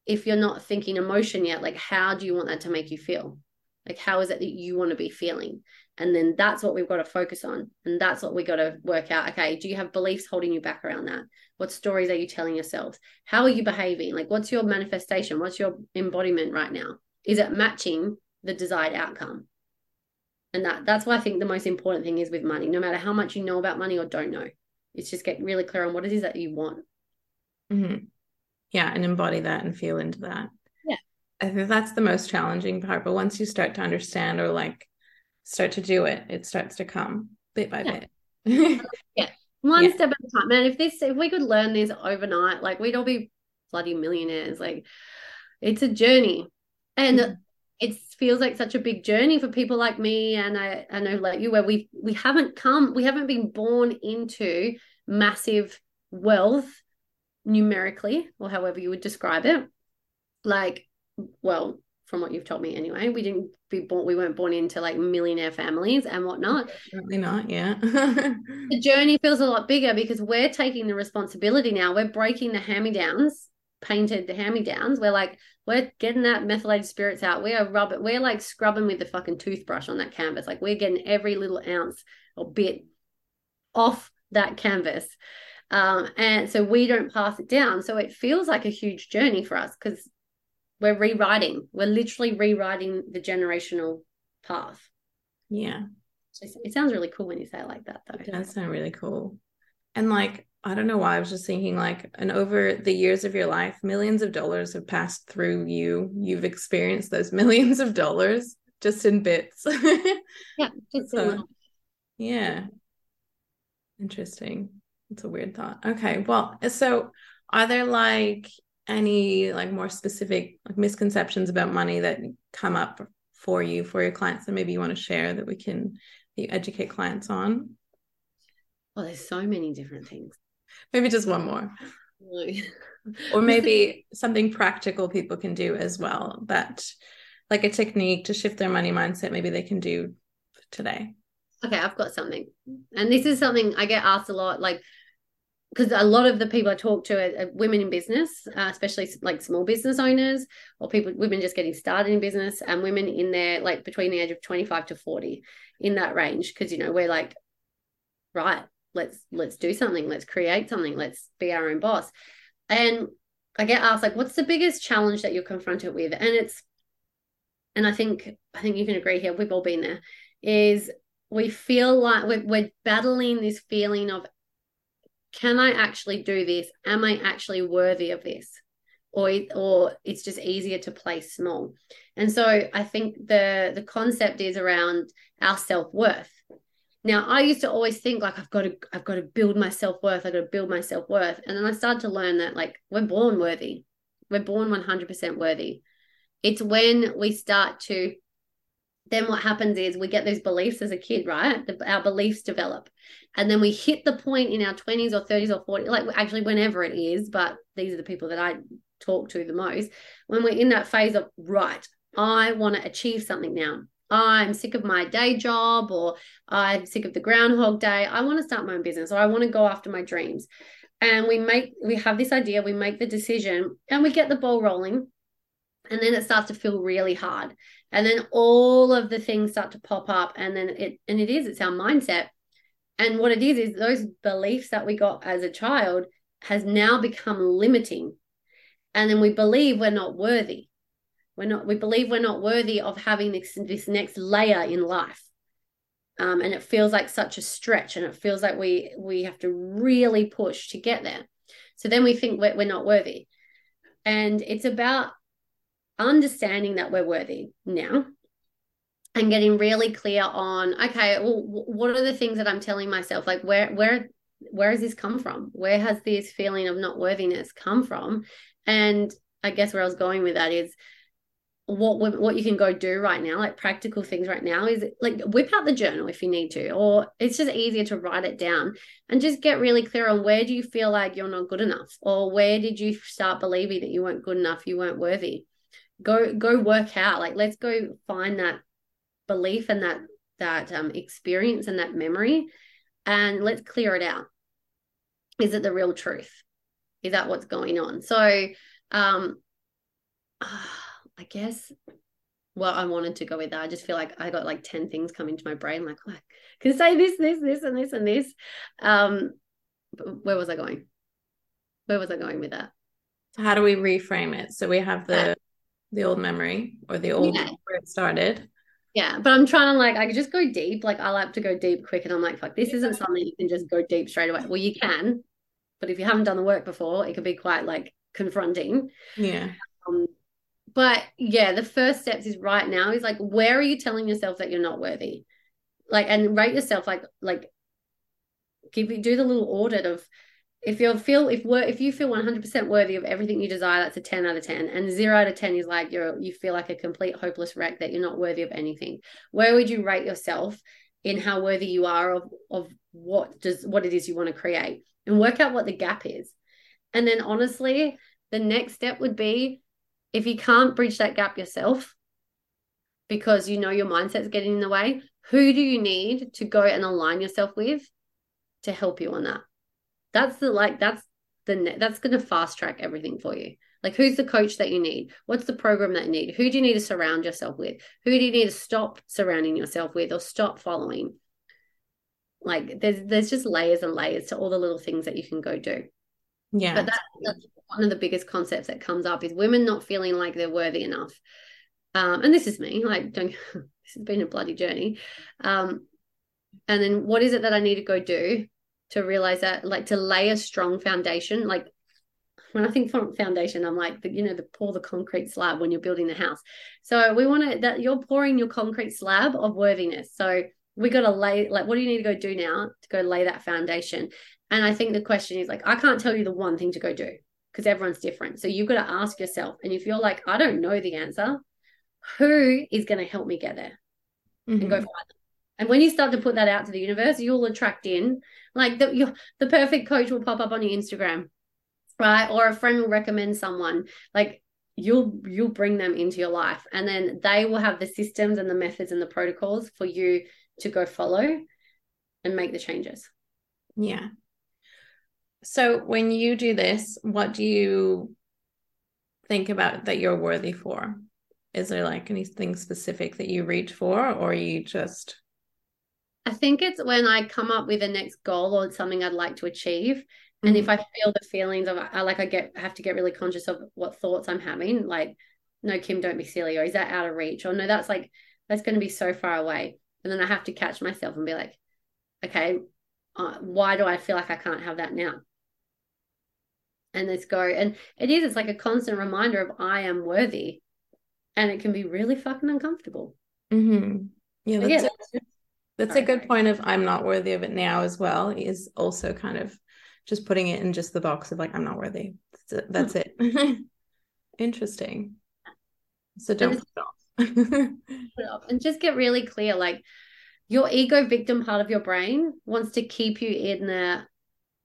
S2: if you're not thinking emotion yet, like, how do you want that to make you feel? Like, how is it that you want to be feeling? And then that's what we've got to focus on. And that's what we got to work out. Okay, do you have beliefs holding you back around that? What stories are you telling yourselves? How are you behaving? Like, what's your manifestation? What's your embodiment right now? Is it matching the desired outcome? And that that's why I think the most important thing is with money, no matter how much you know about money or don't know, it's just get really clear on what it is that you want.
S1: Mm-hmm. Yeah, and embody that and feel into that. Yeah. I think that's the most challenging part. But once you start to understand or like start to do it, it starts to come bit by
S2: yeah.
S1: bit.
S2: yeah. One yeah. step at a time. Man, if this if we could learn this overnight, like we'd all be bloody millionaires. Like it's a journey. And mm-hmm. it feels like such a big journey for people like me and I, I know like you where we we haven't come, we haven't been born into massive wealth numerically, or however you would describe it. Like well, from what you've told me anyway, we didn't be born, we weren't born into like millionaire families and whatnot.
S1: Certainly not, yeah.
S2: the journey feels a lot bigger because we're taking the responsibility now. We're breaking the hand me downs, painted the hand me downs. We're like, we're getting that methylated spirits out. We are rubbing, we're like scrubbing with the fucking toothbrush on that canvas. Like we're getting every little ounce or bit off that canvas. Um, and so we don't pass it down. So it feels like a huge journey for us because we're rewriting. We're literally rewriting the generational path.
S1: Yeah.
S2: It sounds really cool when you say it like that though.
S1: It does sound really cool. And like i don't know why i was just thinking like and over the years of your life millions of dollars have passed through you. You've experienced those millions of dollars just in bits.
S2: Yeah so,
S1: yeah. Interesting it's a weird thought. Okay well so are there like any like more specific like misconceptions about money that come up for you for your clients that maybe you want to share that we can you educate clients on?
S2: Well there's so many different things.
S1: Maybe just one more. Or maybe something practical people can do as well that like a technique to shift their money mindset maybe they can do today.
S2: Okay i've got something. And this is something i get asked a lot like because a lot of the people I talk to are, women in business, uh, especially like small business owners or people, women just getting started in business, and women in there like between the age of 25 to 40 in that range. Because, you know, we're like, right, let's let's do something, let's create something, let's be our own boss. And I get asked, like, what's the biggest challenge that you're confronted with? And it's, and I think, I think you can agree here, we've all been there, is we feel like we're, we're battling this feeling of can I actually do this? Am I actually worthy of this? or or it's just easier to play small. And so I think the the concept is around our self-worth. Now I used to always think like I've got to I've got to build my self-worth, I've got to build my self-worth. And then I started to learn that like we're born worthy. We're born 100% worthy. It's when we start to then what happens is we get those beliefs as a kid, right? The, our beliefs develop. And then we hit the point in our 20s or 30s or 40s, like actually whenever it is, but these are the people that I talk to the most. When we're in that phase of, right, I want to achieve something now. I'm sick of my day job or I'm sick of the groundhog day. I want to start my own business or I want to go after my dreams. And we make, we have this idea, we make the decision and we get the ball rolling. And then it starts to feel really hard. And then all of the things start to pop up. And then it, and it is, it's our mindset. And what it is, is those beliefs that we got as a child has now become limiting. And then we believe we're not worthy. We're not, we believe we're not worthy of having this, this next layer in life. Um, and it feels like such a stretch and it feels like we we have to really push to get there so then we think we're, we're not worthy and it's about understanding that we're worthy now and getting really clear on okay well what are the things that i'm telling myself? Like where where where has this come from? Where has this feeling of not worthiness come from? And i guess where i was going with that is what what you can go do right now like practical things right now is like whip out the journal if you need to or it's just easier to write it down and just get really clear on where do you feel like you're not good enough or where did you start believing that you weren't good enough you weren't worthy go go work out like let's go find that belief and that that um, experience and that memory and let's clear it out. Is it the real truth? Is that what's going on? So um i guess well i wanted to go with that i just feel like i got like 10 things coming to my brain like oh, I can say this this this and this and this. Um where was i going? Where was i going with that?
S1: How do we reframe it? So we have the the old memory or the old yeah. where it started.
S2: Yeah, but I'm trying to like I could just go deep. Like I like to go deep quick, and I'm like, fuck, this isn't something you can just go deep straight away. Well, you can, but if you haven't done the work before, it can be quite like confronting.
S1: Yeah.
S2: Um, but yeah, the first steps is right now is like, where are you telling yourself that you're not worthy? Like, and rate yourself like like give you do the little audit of if you feel if we're if you feel 100% worthy of everything you desire that's a 10 out of 10 and 0 out of 10 is like you're you feel like a complete hopeless wreck that you're not worthy of anything. Where would you rate yourself in how worthy you are of of what does what it is you want to create? And work out what the gap is. And then honestly the next step would be if you can't bridge that gap yourself because you know your mindset's getting in the way who do you need to go and align yourself with to help you on that that's the like that's the that's going to fast track everything for you. Like who's the coach that you need? What's the program that you need? Who do you need to surround yourself with? Who do you need to stop surrounding yourself with or stop following? Like there's there's just layers and layers to all the little things that you can go do.
S1: Yeah.
S2: But that, that's one of the biggest concepts that comes up is women not feeling like they're worthy enough. Um and this is me like don't this has been a bloody journey. Um and then what is it that i need to go do to realize that like to lay a strong foundation like when I think foundation, I'm like, the, you know, the pour the concrete slab when you're building the house. So we want to that you're pouring your concrete slab of worthiness. So we got to lay like, what do you need to go do now to go lay that foundation? And I think the question is like, I can't tell you the one thing to go do because everyone's different. So you've got to ask yourself, and if you're like, I don't know the answer, who is going to help me get there mm-hmm. and go mm-hmm. find them? And when you start to put that out to the universe, you'll attract in like the you the perfect coach will pop up on your Instagram, right? Or a friend will recommend someone. Like you'll you'll bring them into your life, and then they will have the systems and the methods and the protocols for you to go follow and make the changes.
S1: Yeah. So when you do this, what do you think about that you're worthy for? Is there like anything specific that you reach for, or you just
S2: I think it's when I come up with a next goal or something I'd like to achieve. Mm-hmm. And if mm-hmm. I feel the feelings of I like I get I have to get really conscious of what thoughts I'm having, like, no, Kim, don't be silly, or is that out of reach? Or no, that's like that's going to be so far away. And then I have to catch myself and be like, okay, uh, why do I feel like I can't have that now? and let's go. And it is, it's like a constant reminder of I am worthy. And it can be really fucking uncomfortable.
S1: Mm-hmm. Yeah, that's,
S2: yeah,
S1: that's a good point of I'm not worthy of it now as well, is also kind of just putting it in just the box of like, I'm not worthy. That's it. That's it. Hmm. Interesting. So don't put
S2: it off. and just get really clear. Like your ego victim part of your brain wants to keep you in there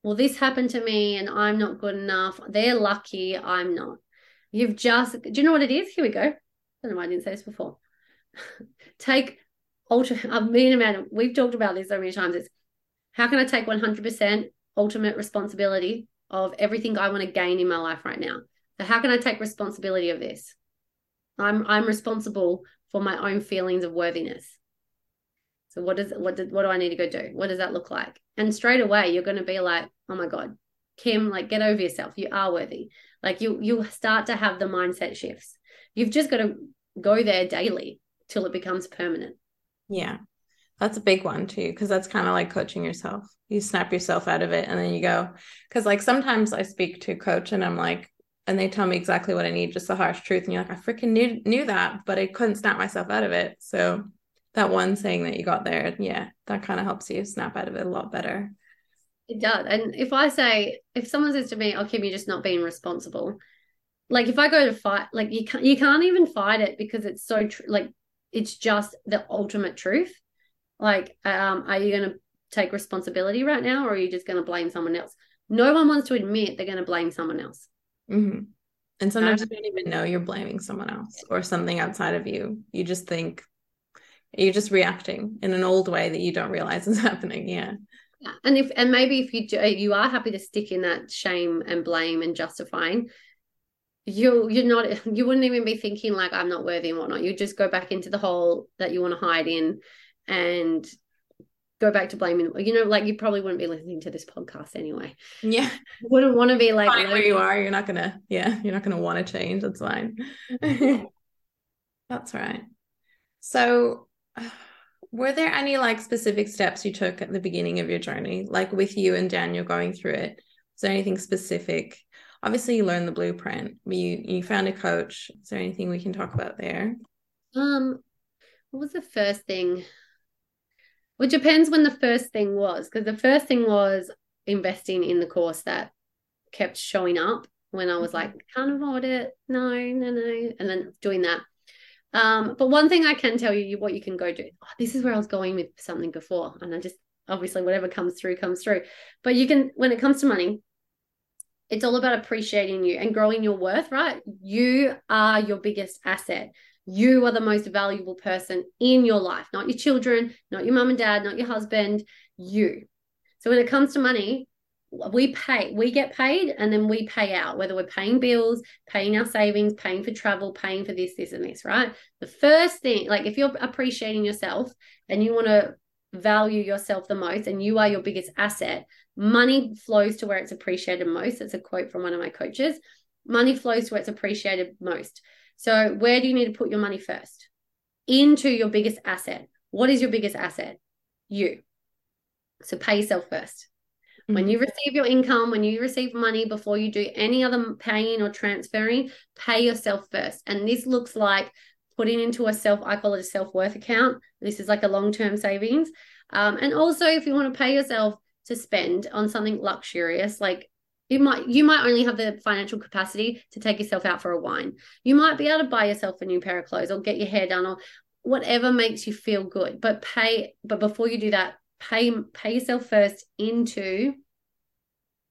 S2: well, this happened to me and I'm not good enough. They're lucky, I'm not. You've just, do you know what it is? Here we go. I don't know why I didn't say this before. take ultimate, I mean, we've talked about this so many times. It's how can I take 100% ultimate responsibility of everything I want to gain in my life right now? So, how can I take responsibility of this? I'm, I'm responsible for my own feelings of worthiness. So what does what did what do I need to go do? What does that look like? And straight away you're going to be like, "Oh my god, Kim, like get over yourself. You are worthy." Like you you start to have the mindset shifts. You've just got to go there daily till it becomes permanent.
S1: Yeah. That's a big one too because that's kind of like coaching yourself. You snap yourself out of it and then you go cuz like sometimes I speak to coach and I'm like and they tell me exactly what I need, just the harsh truth and you're like I freaking knew knew that, but I couldn't snap myself out of it. So that one saying that you got there, yeah, that kind of helps you snap out of it a lot better.
S2: It does. And if I say, if someone says to me, "Oh, Kim, you're just not being responsible," like if I go to fight, like you can't, you can't even fight it because it's so tr- like it's just the ultimate truth. Like, um, are you going to take responsibility right now, or are you just going to blame someone else? No one wants to admit they're going to blame someone else.
S1: Mm-hmm. And sometimes um, you don't even know you're blaming someone else or something outside of you. You just think you're just reacting in an old way that you don't realize is happening yeah
S2: yeah. and if and maybe if you do, you are happy to stick in that shame and blame and justifying you you're not you wouldn't even be thinking like i'm not worthy and whatnot. You just go back into the hole that you want to hide in and go back to blaming you know like you probably wouldn't be listening to this podcast anyway.
S1: Yeah.
S2: You wouldn't want to be like
S1: Fine where you are you're not gonna yeah you're not gonna want to change that's fine. That's right. So were there any like specific steps you took at the beginning of your journey like with you and daniel going through it? Is there anything specific obviously you learned the blueprint you you found a coach is there anything we can talk about there
S2: um what was the first thing well it depends when the first thing was because the first thing was investing in the course that kept showing up when i was mm-hmm. like can't afford it no no no and then doing that um, but one thing I can tell you, what you can go do. Oh, this is where I was going with something before, and I just obviously whatever comes through comes through. But you can, when it comes to money, it's all about appreciating you and growing your worth. Right? You are your biggest asset. You are the most valuable person in your life, not your children, not your mom and dad, not your husband. You. So when it comes to money, we pay we get paid and then we pay out whether we're paying bills paying our savings paying for travel paying for this this and this right the first thing like if you're appreciating yourself and you want to value yourself the most and you are your biggest asset money flows to where it's appreciated most. It's a quote from one of my coaches. Money flows to where it's appreciated most. So where do you need to put your money first? Into your biggest asset. What is your biggest asset? You. So pay yourself first. When you mm-hmm. receive your income, when you receive money, before you do any other paying or transferring, pay yourself first. And this looks like putting into a self, I call it a self worth account. This is like a long term savings. Um, and also, if you want to pay yourself to spend on something luxurious, like you might you might only have the financial capacity to take yourself out for a wine. You might be able to buy yourself a new pair of clothes or get your hair done or whatever makes you feel good. But pay, but before you do that, pay pay yourself first into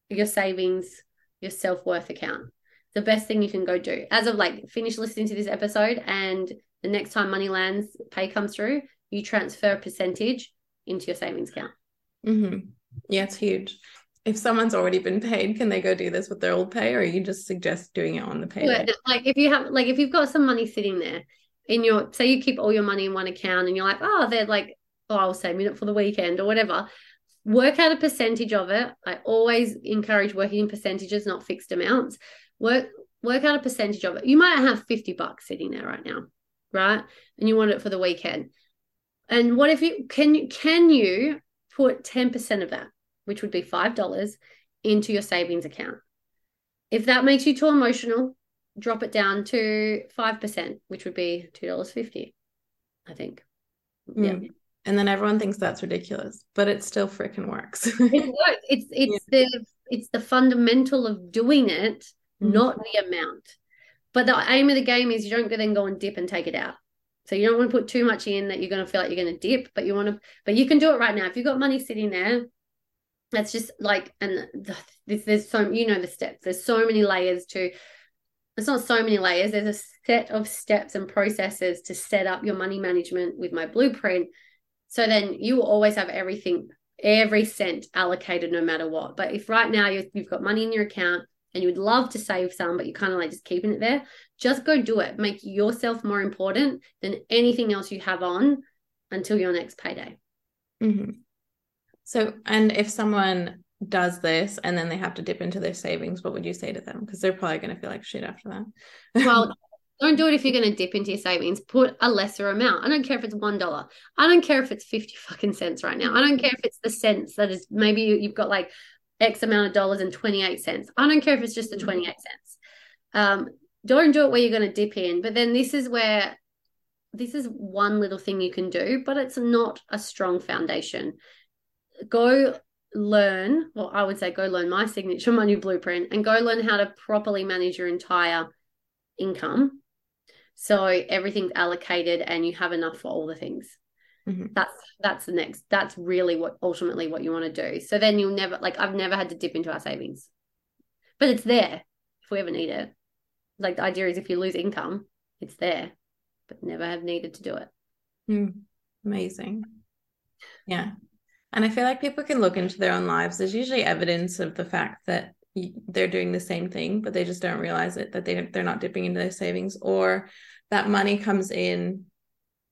S2: your savings, your self-worth account. The best thing you can go do. As of like finish listening to this episode and the next time money lands, pay comes through, you transfer a percentage into your savings account.
S1: Mm-hmm. Yeah, it's huge. If someone's already been paid, can they go do this with their old pay, or you just suggest doing it on the pay?
S2: Yeah, like if you have, like if you've got some money sitting there in your, say you keep all your money in one account, and you're like, oh, they're like oh, I'll save it for the weekend or whatever. Work out a percentage of it. I always encourage working in percentages, not fixed amounts. Work work out a percentage of it. You might have 50 bucks sitting there right now, right? And you want it for the weekend. And what if you can you can you put 10% of that, which would be five dollars, into your savings account? If that makes you too emotional, drop it down to 5%, which would be $2.50, I think.
S1: Mm. Yeah. And then everyone thinks that's ridiculous, but it still freaking works.
S2: it works. It's it's yeah. the it's the fundamental of doing it, mm. not the amount. But the aim of the game is you don't go then go and dip and take it out. So you don't want to put too much in that you're going to feel like you're going to dip, but you want to, but you can do it right now. If you've got money sitting there, that's just like, and this, there's so, you know, the steps, there's so many layers to, it's not so many layers. There's a set of steps and processes to set up your money management with my blueprint. So then you will always have everything, every cent allocated no matter what. But if right now you've got money in your account, and you would love to save some, but you're kind of like just keeping it there, just go do it. Make yourself more important than anything else you have on until your next payday.
S1: Mm-hmm. So, and if someone does this and then they have to dip into their savings, what would you say to them? Because they're probably going to feel like shit after that.
S2: well, don't do it if you're going to dip into your savings. Put a lesser amount. I don't care if it's one dollar. I don't care if it's fifty fucking cents right now. I don't care if it's the cents that is maybe you've got like X amount of dollars and 28 cents. I don't care if it's just the mm-hmm. 28 cents. Um, don't do it where you're going to dip in. But then this is where this is one little thing you can do, but it's not a strong foundation. Go learn, well, I would say go learn my signature money blueprint and go learn how to properly manage your entire income. So everything's allocated and you have enough for all the things. Mm-hmm. That's that's the next. That's really what ultimately what you want to do. So then you'll never like I've never had to dip into our savings, but it's there if we ever need it. Like the idea is if you lose income, it's there, but never have needed to do it.
S1: Mm, amazing. Yeah. And I feel like people can look into their own lives. There's usually evidence of the fact that they're doing the same thing, but they just don't realize it that they they're not dipping into their savings, or that money comes in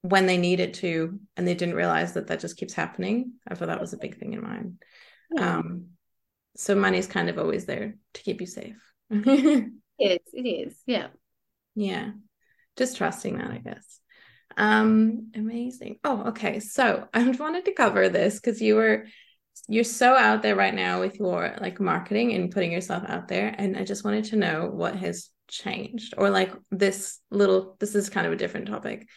S1: when they need it to and they didn't realize that that just keeps happening. I thought that was a big thing in mine. Yeah. um so money's kind of always there to keep you safe.
S2: It is it is yeah.
S1: Yeah. Just trusting that i guess. Um amazing. Oh okay. So i wanted to cover this because you were you're so out there right now with your like marketing and putting yourself out there and i just wanted to know what has changed or like this little this is kind of a different topic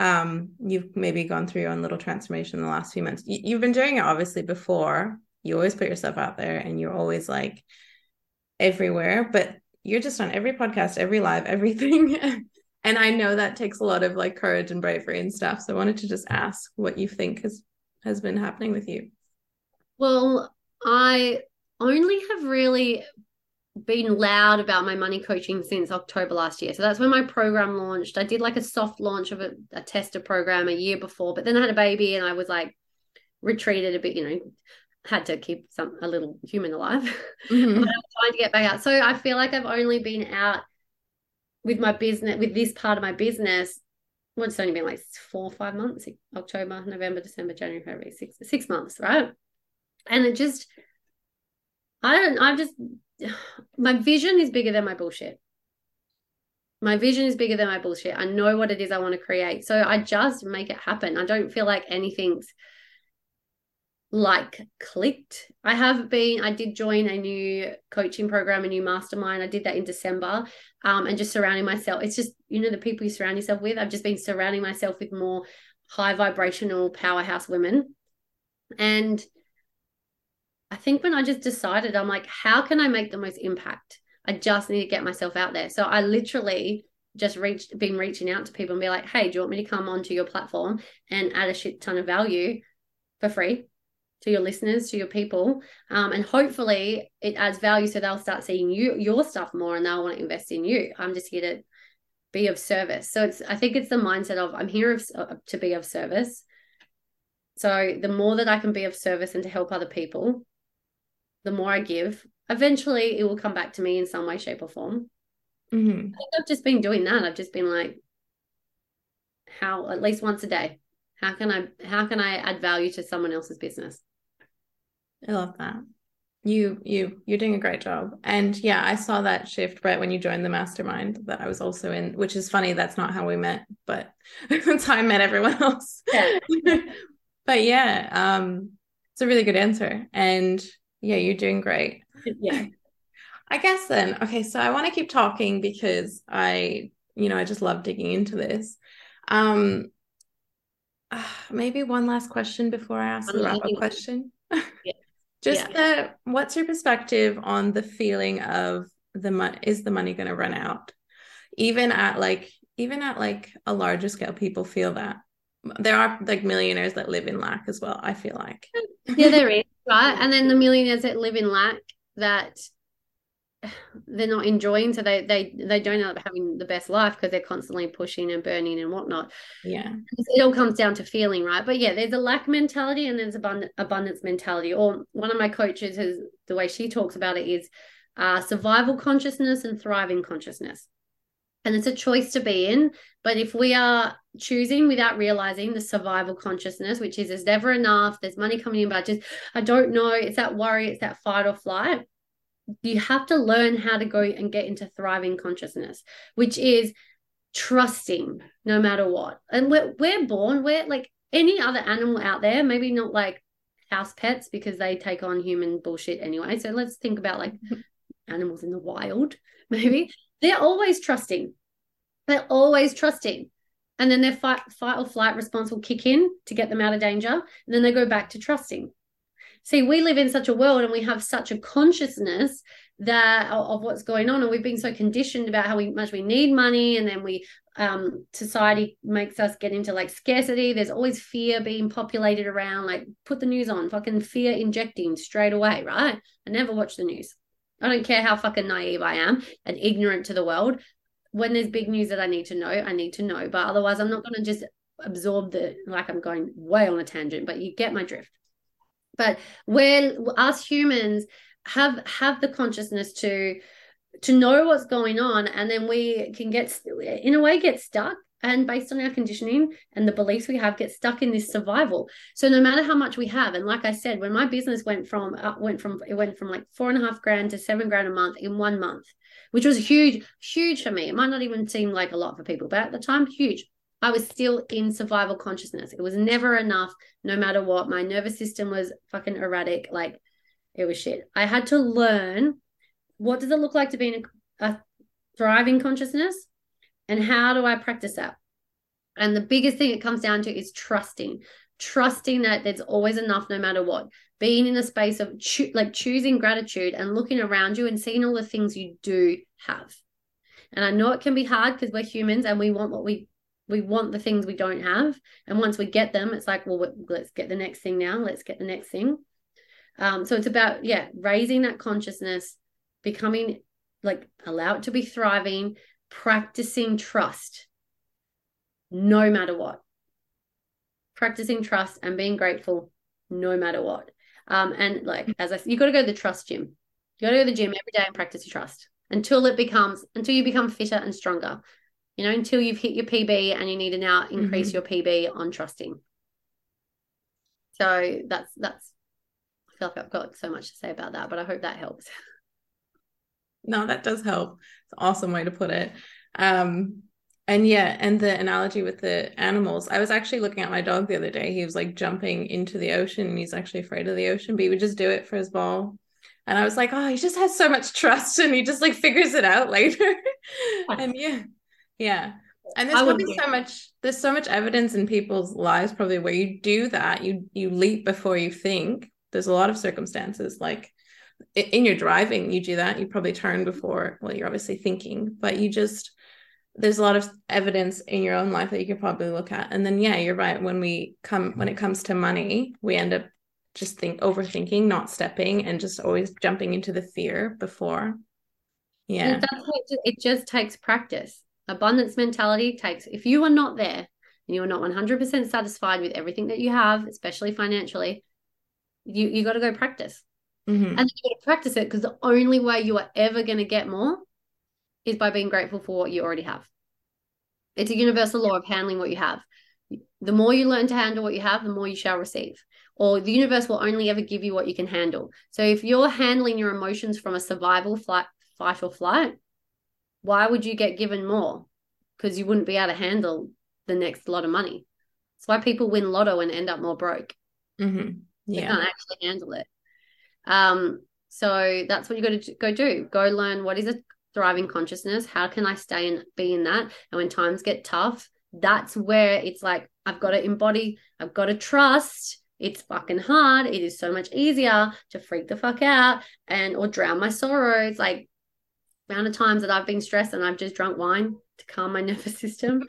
S1: um, you've maybe gone through your own little transformation in the last few months. You, you've been doing it obviously before. You always put yourself out there and you're always like everywhere, but you're just on every podcast, every live, everything. and I know that takes a lot of like courage and bravery and stuff. So I wanted to just ask what you think has has been happening with you.
S2: Well, I only have really been loud about my money coaching since October last year. So that's when my program launched. I did like a soft launch of a, a tester program a year before, but then I had a baby and I was like retreated a bit, you know, had to keep some a little human alive. Mm-hmm. but I was trying to get back out. So I feel like I've only been out with my business with this part of my business. Well, it's only been like four or five months, October, November, December, January, February, six six months, right? And it just I don't I've just my vision is bigger than my bullshit. My vision is bigger than my bullshit. I know what it is I want to create. So I just make it happen. I don't feel like anything's like clicked. I have been, I did join a new coaching program, a new mastermind. I did that in December. Um, and just surrounding myself. It's just, you know, the people you surround yourself with. I've just been surrounding myself with more high vibrational powerhouse women. And I think when I just decided, I'm like, how can I make the most impact? I just need to get myself out there. So I literally just reached, been reaching out to people and be like, hey, do you want me to come onto your platform and add a shit ton of value for free to your listeners, to your people? Um, and hopefully it adds value so they'll start seeing you, your stuff more and they'll want to invest in you. I'm just here to be of service. So it's, I think it's the mindset of I'm here of, to be of service. So the more that I can be of service and to help other people, the more I give, eventually it will come back to me in some way, shape, or form. Mm-hmm. I have just been doing that. I've just been like, how at least once a day, how can I how can I add value to someone else's business?
S1: I love that. You you you're doing a great job. And yeah, I saw that shift right when you joined the mastermind that I was also in, which is funny. That's not how we met, but that's how I met everyone else. Yeah. but yeah, um, it's a really good answer. And yeah, you're doing great.
S2: Yeah.
S1: I guess then, okay, so I want to keep talking because I, you know, I just love digging into this. Um, uh, maybe one last question before I ask the wrap up question. Yeah. just yeah. the what's your perspective on the feeling of the money? Is the money going to run out? Even at like, even at like a larger scale, people feel that there are like millionaires that live in lack as well. I feel like.
S2: yeah, there is right, and then the millionaires that live in lack that they're not enjoying so they they they don't end up having the best life because they're constantly pushing and burning and whatnot.
S1: Yeah.
S2: It all comes down to feeling right? But yeah there's a lack mentality and there's abundant abundance mentality. Or one of my coaches has the way she talks about it is uh, survival consciousness and thriving consciousness and it's a choice to be in but if we are choosing without realizing the survival consciousness which is there's never enough there's money coming in but just i don't know it's that worry it's that fight or flight you have to learn how to go and get into thriving consciousness, which is trusting no matter what. And we're, we're born, we're like any other animal out there, maybe not like house pets because they take on human bullshit anyway. So let's think about like animals in the wild, maybe. They're always trusting. They're always trusting. And then their fight, fight or flight response will kick in to get them out of danger. And then they go back to trusting. See we live in such a world and we have such a consciousness that of what's going on. And we've been so conditioned about how we, much we need money. And then we um society makes us get into like scarcity. There's always fear being populated around like put the news on. Fucking fear injecting straight away right? I never watch the news i don't care how fucking naive i am and ignorant to the world. When there's big news that i need to know i need to know. But otherwise i'm not going to just absorb the like i'm going way on a tangent but you get my drift. But where us humans have have the consciousness to to know what's going on and then we can get in a way get stuck and based on our conditioning and the beliefs we have get stuck in this survival so no matter how much we have and like i said when my business went from uh, went from it went from like four and a half grand to seven grand a month in one month which was huge huge for me it might not even seem like a lot for people but at the time huge I was still in survival consciousness. It was never enough, no matter what. My nervous system was fucking erratic. Like it was shit. I had to learn what does it look like to be in a, a thriving consciousness and how do I practice that? And the biggest thing it comes down to is trusting, trusting that there's always enough no matter what. Being in a space of cho- like choosing gratitude and looking around you and seeing all the things you do have. And I know it can be hard because we're humans and we want what we we want the things we don't have and once we get them it's like well let's get the next thing now let's get the next thing um, so it's about yeah raising that consciousness becoming like allow it to be thriving practicing trust no matter what practicing trust and being grateful no matter what um, and like as i you got to go to the trust gym you got to go to the gym every day and practice your trust until it becomes until you become fitter and stronger you know, until you've hit your PB and you need to now increase mm-hmm. your PB on trusting. So that's that's I feel like I've got so much to say about that, but I hope that helps.
S1: No, that does help. It's an awesome way to put it. Um and yeah, and the analogy with the animals. I was actually looking at my dog the other day. He was like jumping into the ocean and he's actually afraid of the ocean, but he would just do it for his ball. And I was like, oh, he just has so much trust and he just like figures it out later. and yeah, yeah. And there's probably so much there's so much evidence in people's lives probably where you do that, you you leap before you think. There's a lot of circumstances like in your driving, you do that. You probably turn before, well, you're obviously thinking, but you just there's a lot of evidence in your own life that you could probably look at. And then yeah, you're right. When we come mm-hmm. when it comes to money, we end up just think overthinking, not stepping, and just always jumping into the fear before. Yeah.
S2: It, it just takes practice abundance mentality takes if you are not there and you are not 100% satisfied with everything that you have especially financially you you got to go practice mm-hmm. and you got to practice it because the only way you are ever going to get more is by being grateful for what you already have it's a universal law of handling what you have the more you learn to handle what you have the more you shall receive or the universe will only ever give you what you can handle so if you're handling your emotions from a survival flight fight or flight why would you get given more? Because you wouldn't be able to handle the next lot of money. That's why people win lotto and end up more broke.
S1: Mm-hmm. Yeah.
S2: They can't actually handle it. Um, So that's what you got to go do. Go learn what is a thriving consciousness. How can I stay and be in that? And when times get tough, that's where it's like I've got to embody, I've got to trust. It's fucking hard. It is so much easier to freak the fuck out and or drown my sorrows. Like amount of times that I've been stressed and I've just drunk wine to calm my nervous system.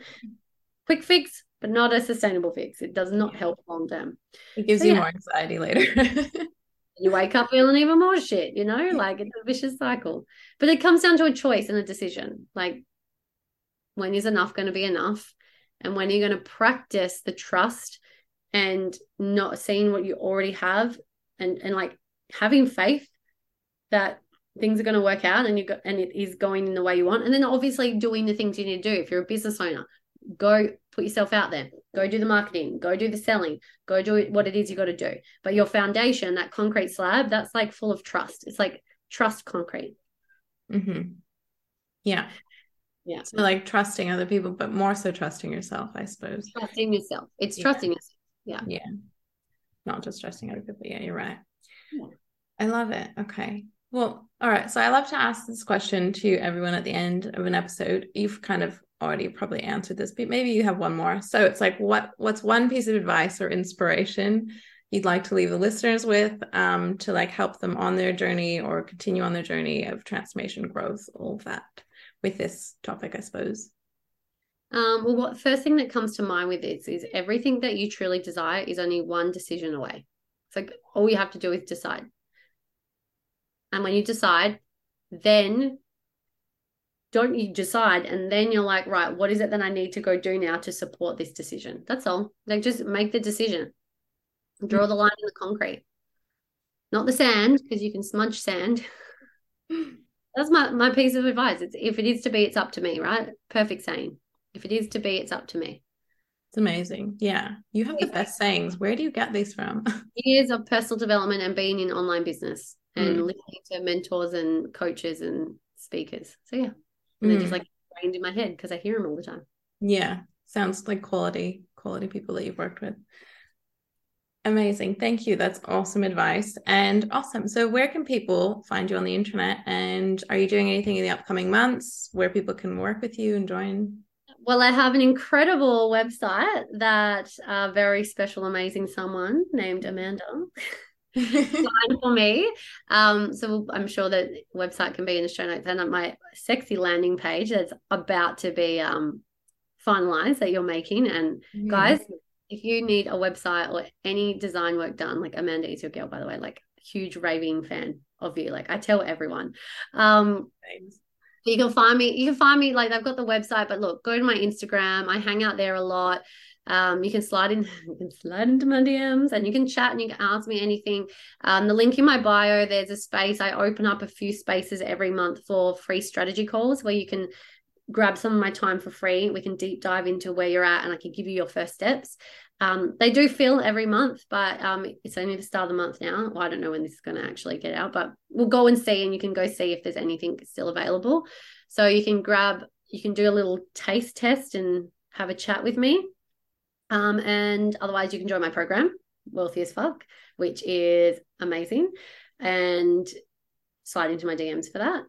S2: Quick fix, but not a sustainable fix. It does not help long term.
S1: It gives so, you yeah. more anxiety later.
S2: you wake up feeling even more shit, you know, like it's a vicious cycle. But it comes down to a choice and a decision. Like, when is enough going to be enough? And when are you going to practice the trust and not seeing what you already have and, and like having faith that things are going to work out and you go and it is going in the way you want and then obviously doing the things you need to do if you're a business owner go put yourself out there go do the marketing go do the selling go do what it is you got to do. But your foundation that concrete slab that's like full of trust. It's like trust concrete.
S1: Mm-hmm. yeah.
S2: Yeah.
S1: So like trusting other people but more so trusting yourself i suppose.
S2: Trusting yourself. It's yeah. trusting yourself. Yeah.
S1: Yeah. Not just trusting other people. Yeah you're right. Yeah. i love it. Okay. Well, all right. So I love to ask this question to everyone at the end of an episode. You've kind of already probably answered this, but maybe you have one more. So it's like, what what's one piece of advice or inspiration you'd like to leave the listeners with um, to like help them on their journey or continue on their journey of transformation, growth, all of that with this topic, I suppose.
S2: Um, well, what first thing that comes to mind with this is everything that you truly desire is only one decision away. It's like all you have to do is decide. And when you decide, then don't you decide and then you're like, right, what is it that I need to go do now to support this decision? That's all. Like just make the decision. Draw the line in the concrete. Not the sand, because you can smudge sand. That's my, my piece of advice. It's if it is to be, it's up to me, right? Perfect saying. If it is to be, it's up to me.
S1: It's amazing. Yeah. You have the best sayings. Where do you get these from?
S2: Years of personal development and being in online business and mm. listening to mentors and coaches and speakers. So yeah, and mm. they're just like ingrained in my head because I hear them all the time.
S1: Yeah, sounds like quality quality people that you've worked with. Amazing. Thank you. That's awesome advice. And awesome. So, where can people find you on the internet? And are you doing anything in the upcoming months where people can work with you and join?
S2: Well, I have an incredible website that a very special, amazing someone named Amanda for me. Um, so I'm sure that website can be in the show notes and my sexy landing page that's about to be um, finalized that you're making. And mm. guys, if you need a website or any design work done, like Amanda is your girl, by the way, like huge raving fan of you. Like I tell everyone. Um, Thanks. You can find me. You can find me like I've got the website, but look, go to my Instagram. I hang out there a lot. Um, you can slide in, you can slide into my DMs and you can chat and you can ask me anything. Um, the link in my bio, there's a space. I open up a few spaces every month for free strategy calls where you can grab some of my time for free. We can deep dive into where you're at and I can give you your first steps. Um, they do fill every month, but um, it's only the start of the month now. Well, I don't know when this is going to actually get out, but we'll go and see, and you can go see if there's anything still available. So you can grab, you can do a little taste test and have a chat with me. Um, and otherwise, you can join my program, Wealthy as Fuck, which is amazing. And slide into my DMs for that,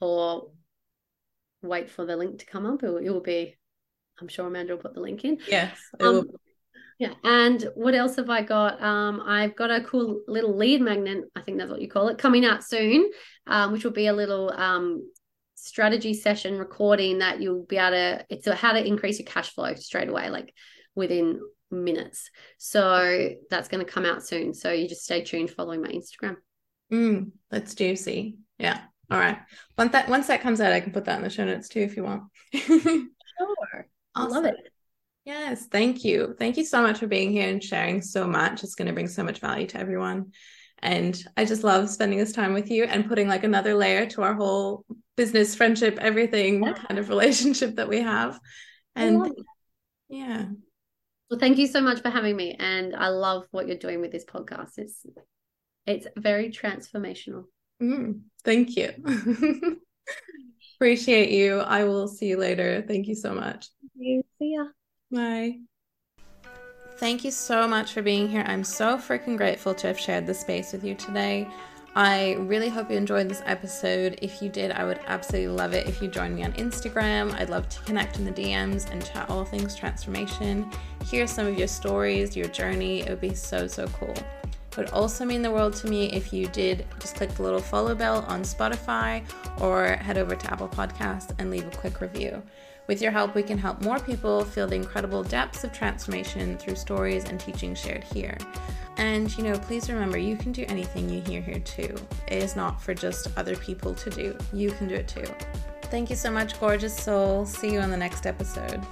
S2: or wait for the link to come up. It will, it will be, I'm sure Amanda will put the link in.
S1: Yes.
S2: Um, yeah. And what else have I got? Um, I've got a cool little lead magnet, I think that's what you call it, coming out soon, um, which will be a little um, strategy session recording that you'll be able to, it's a, how to increase your cash flow straight away. Like within minutes. So that's going to come out soon. So you just stay tuned following my Instagram.
S1: Mm, that's juicy. Yeah. All right. Once that once that comes out, I can put that in the show notes too if you want.
S2: sure.
S1: Awesome. I love it. Yes, thank you. Thank you so much for being here and sharing so much. It's going to bring so much value to everyone. And I just love spending this time with you and putting like another layer to our whole business, friendship, everything yeah. kind of relationship that we have. And yeah.
S2: Well, thank you so much for having me. And I love what you're doing with this podcast. It's it's very transformational.
S1: Mm, thank you. Appreciate you. I will see you later. Thank you so much.
S2: You. See ya.
S1: Bye. Thank you so much for being here. I'm so freaking grateful to have shared this space with you today. I really hope you enjoyed this episode. If you did, I would absolutely love it if you join me on Instagram. I'd love to connect in the DMs and chat all things transformation. Hear some of your stories, your journey. It would be so, so cool. It would also mean the world to me if you did just click the little follow bell on Spotify or head over to Apple Podcasts and leave a quick review. With your help, we can help more people feel the incredible depths of transformation through stories and teaching shared here. And you know, please remember you can do anything you hear here too. It is not for just other people to do, you can do it too. Thank you so much, gorgeous soul. See you on the next episode.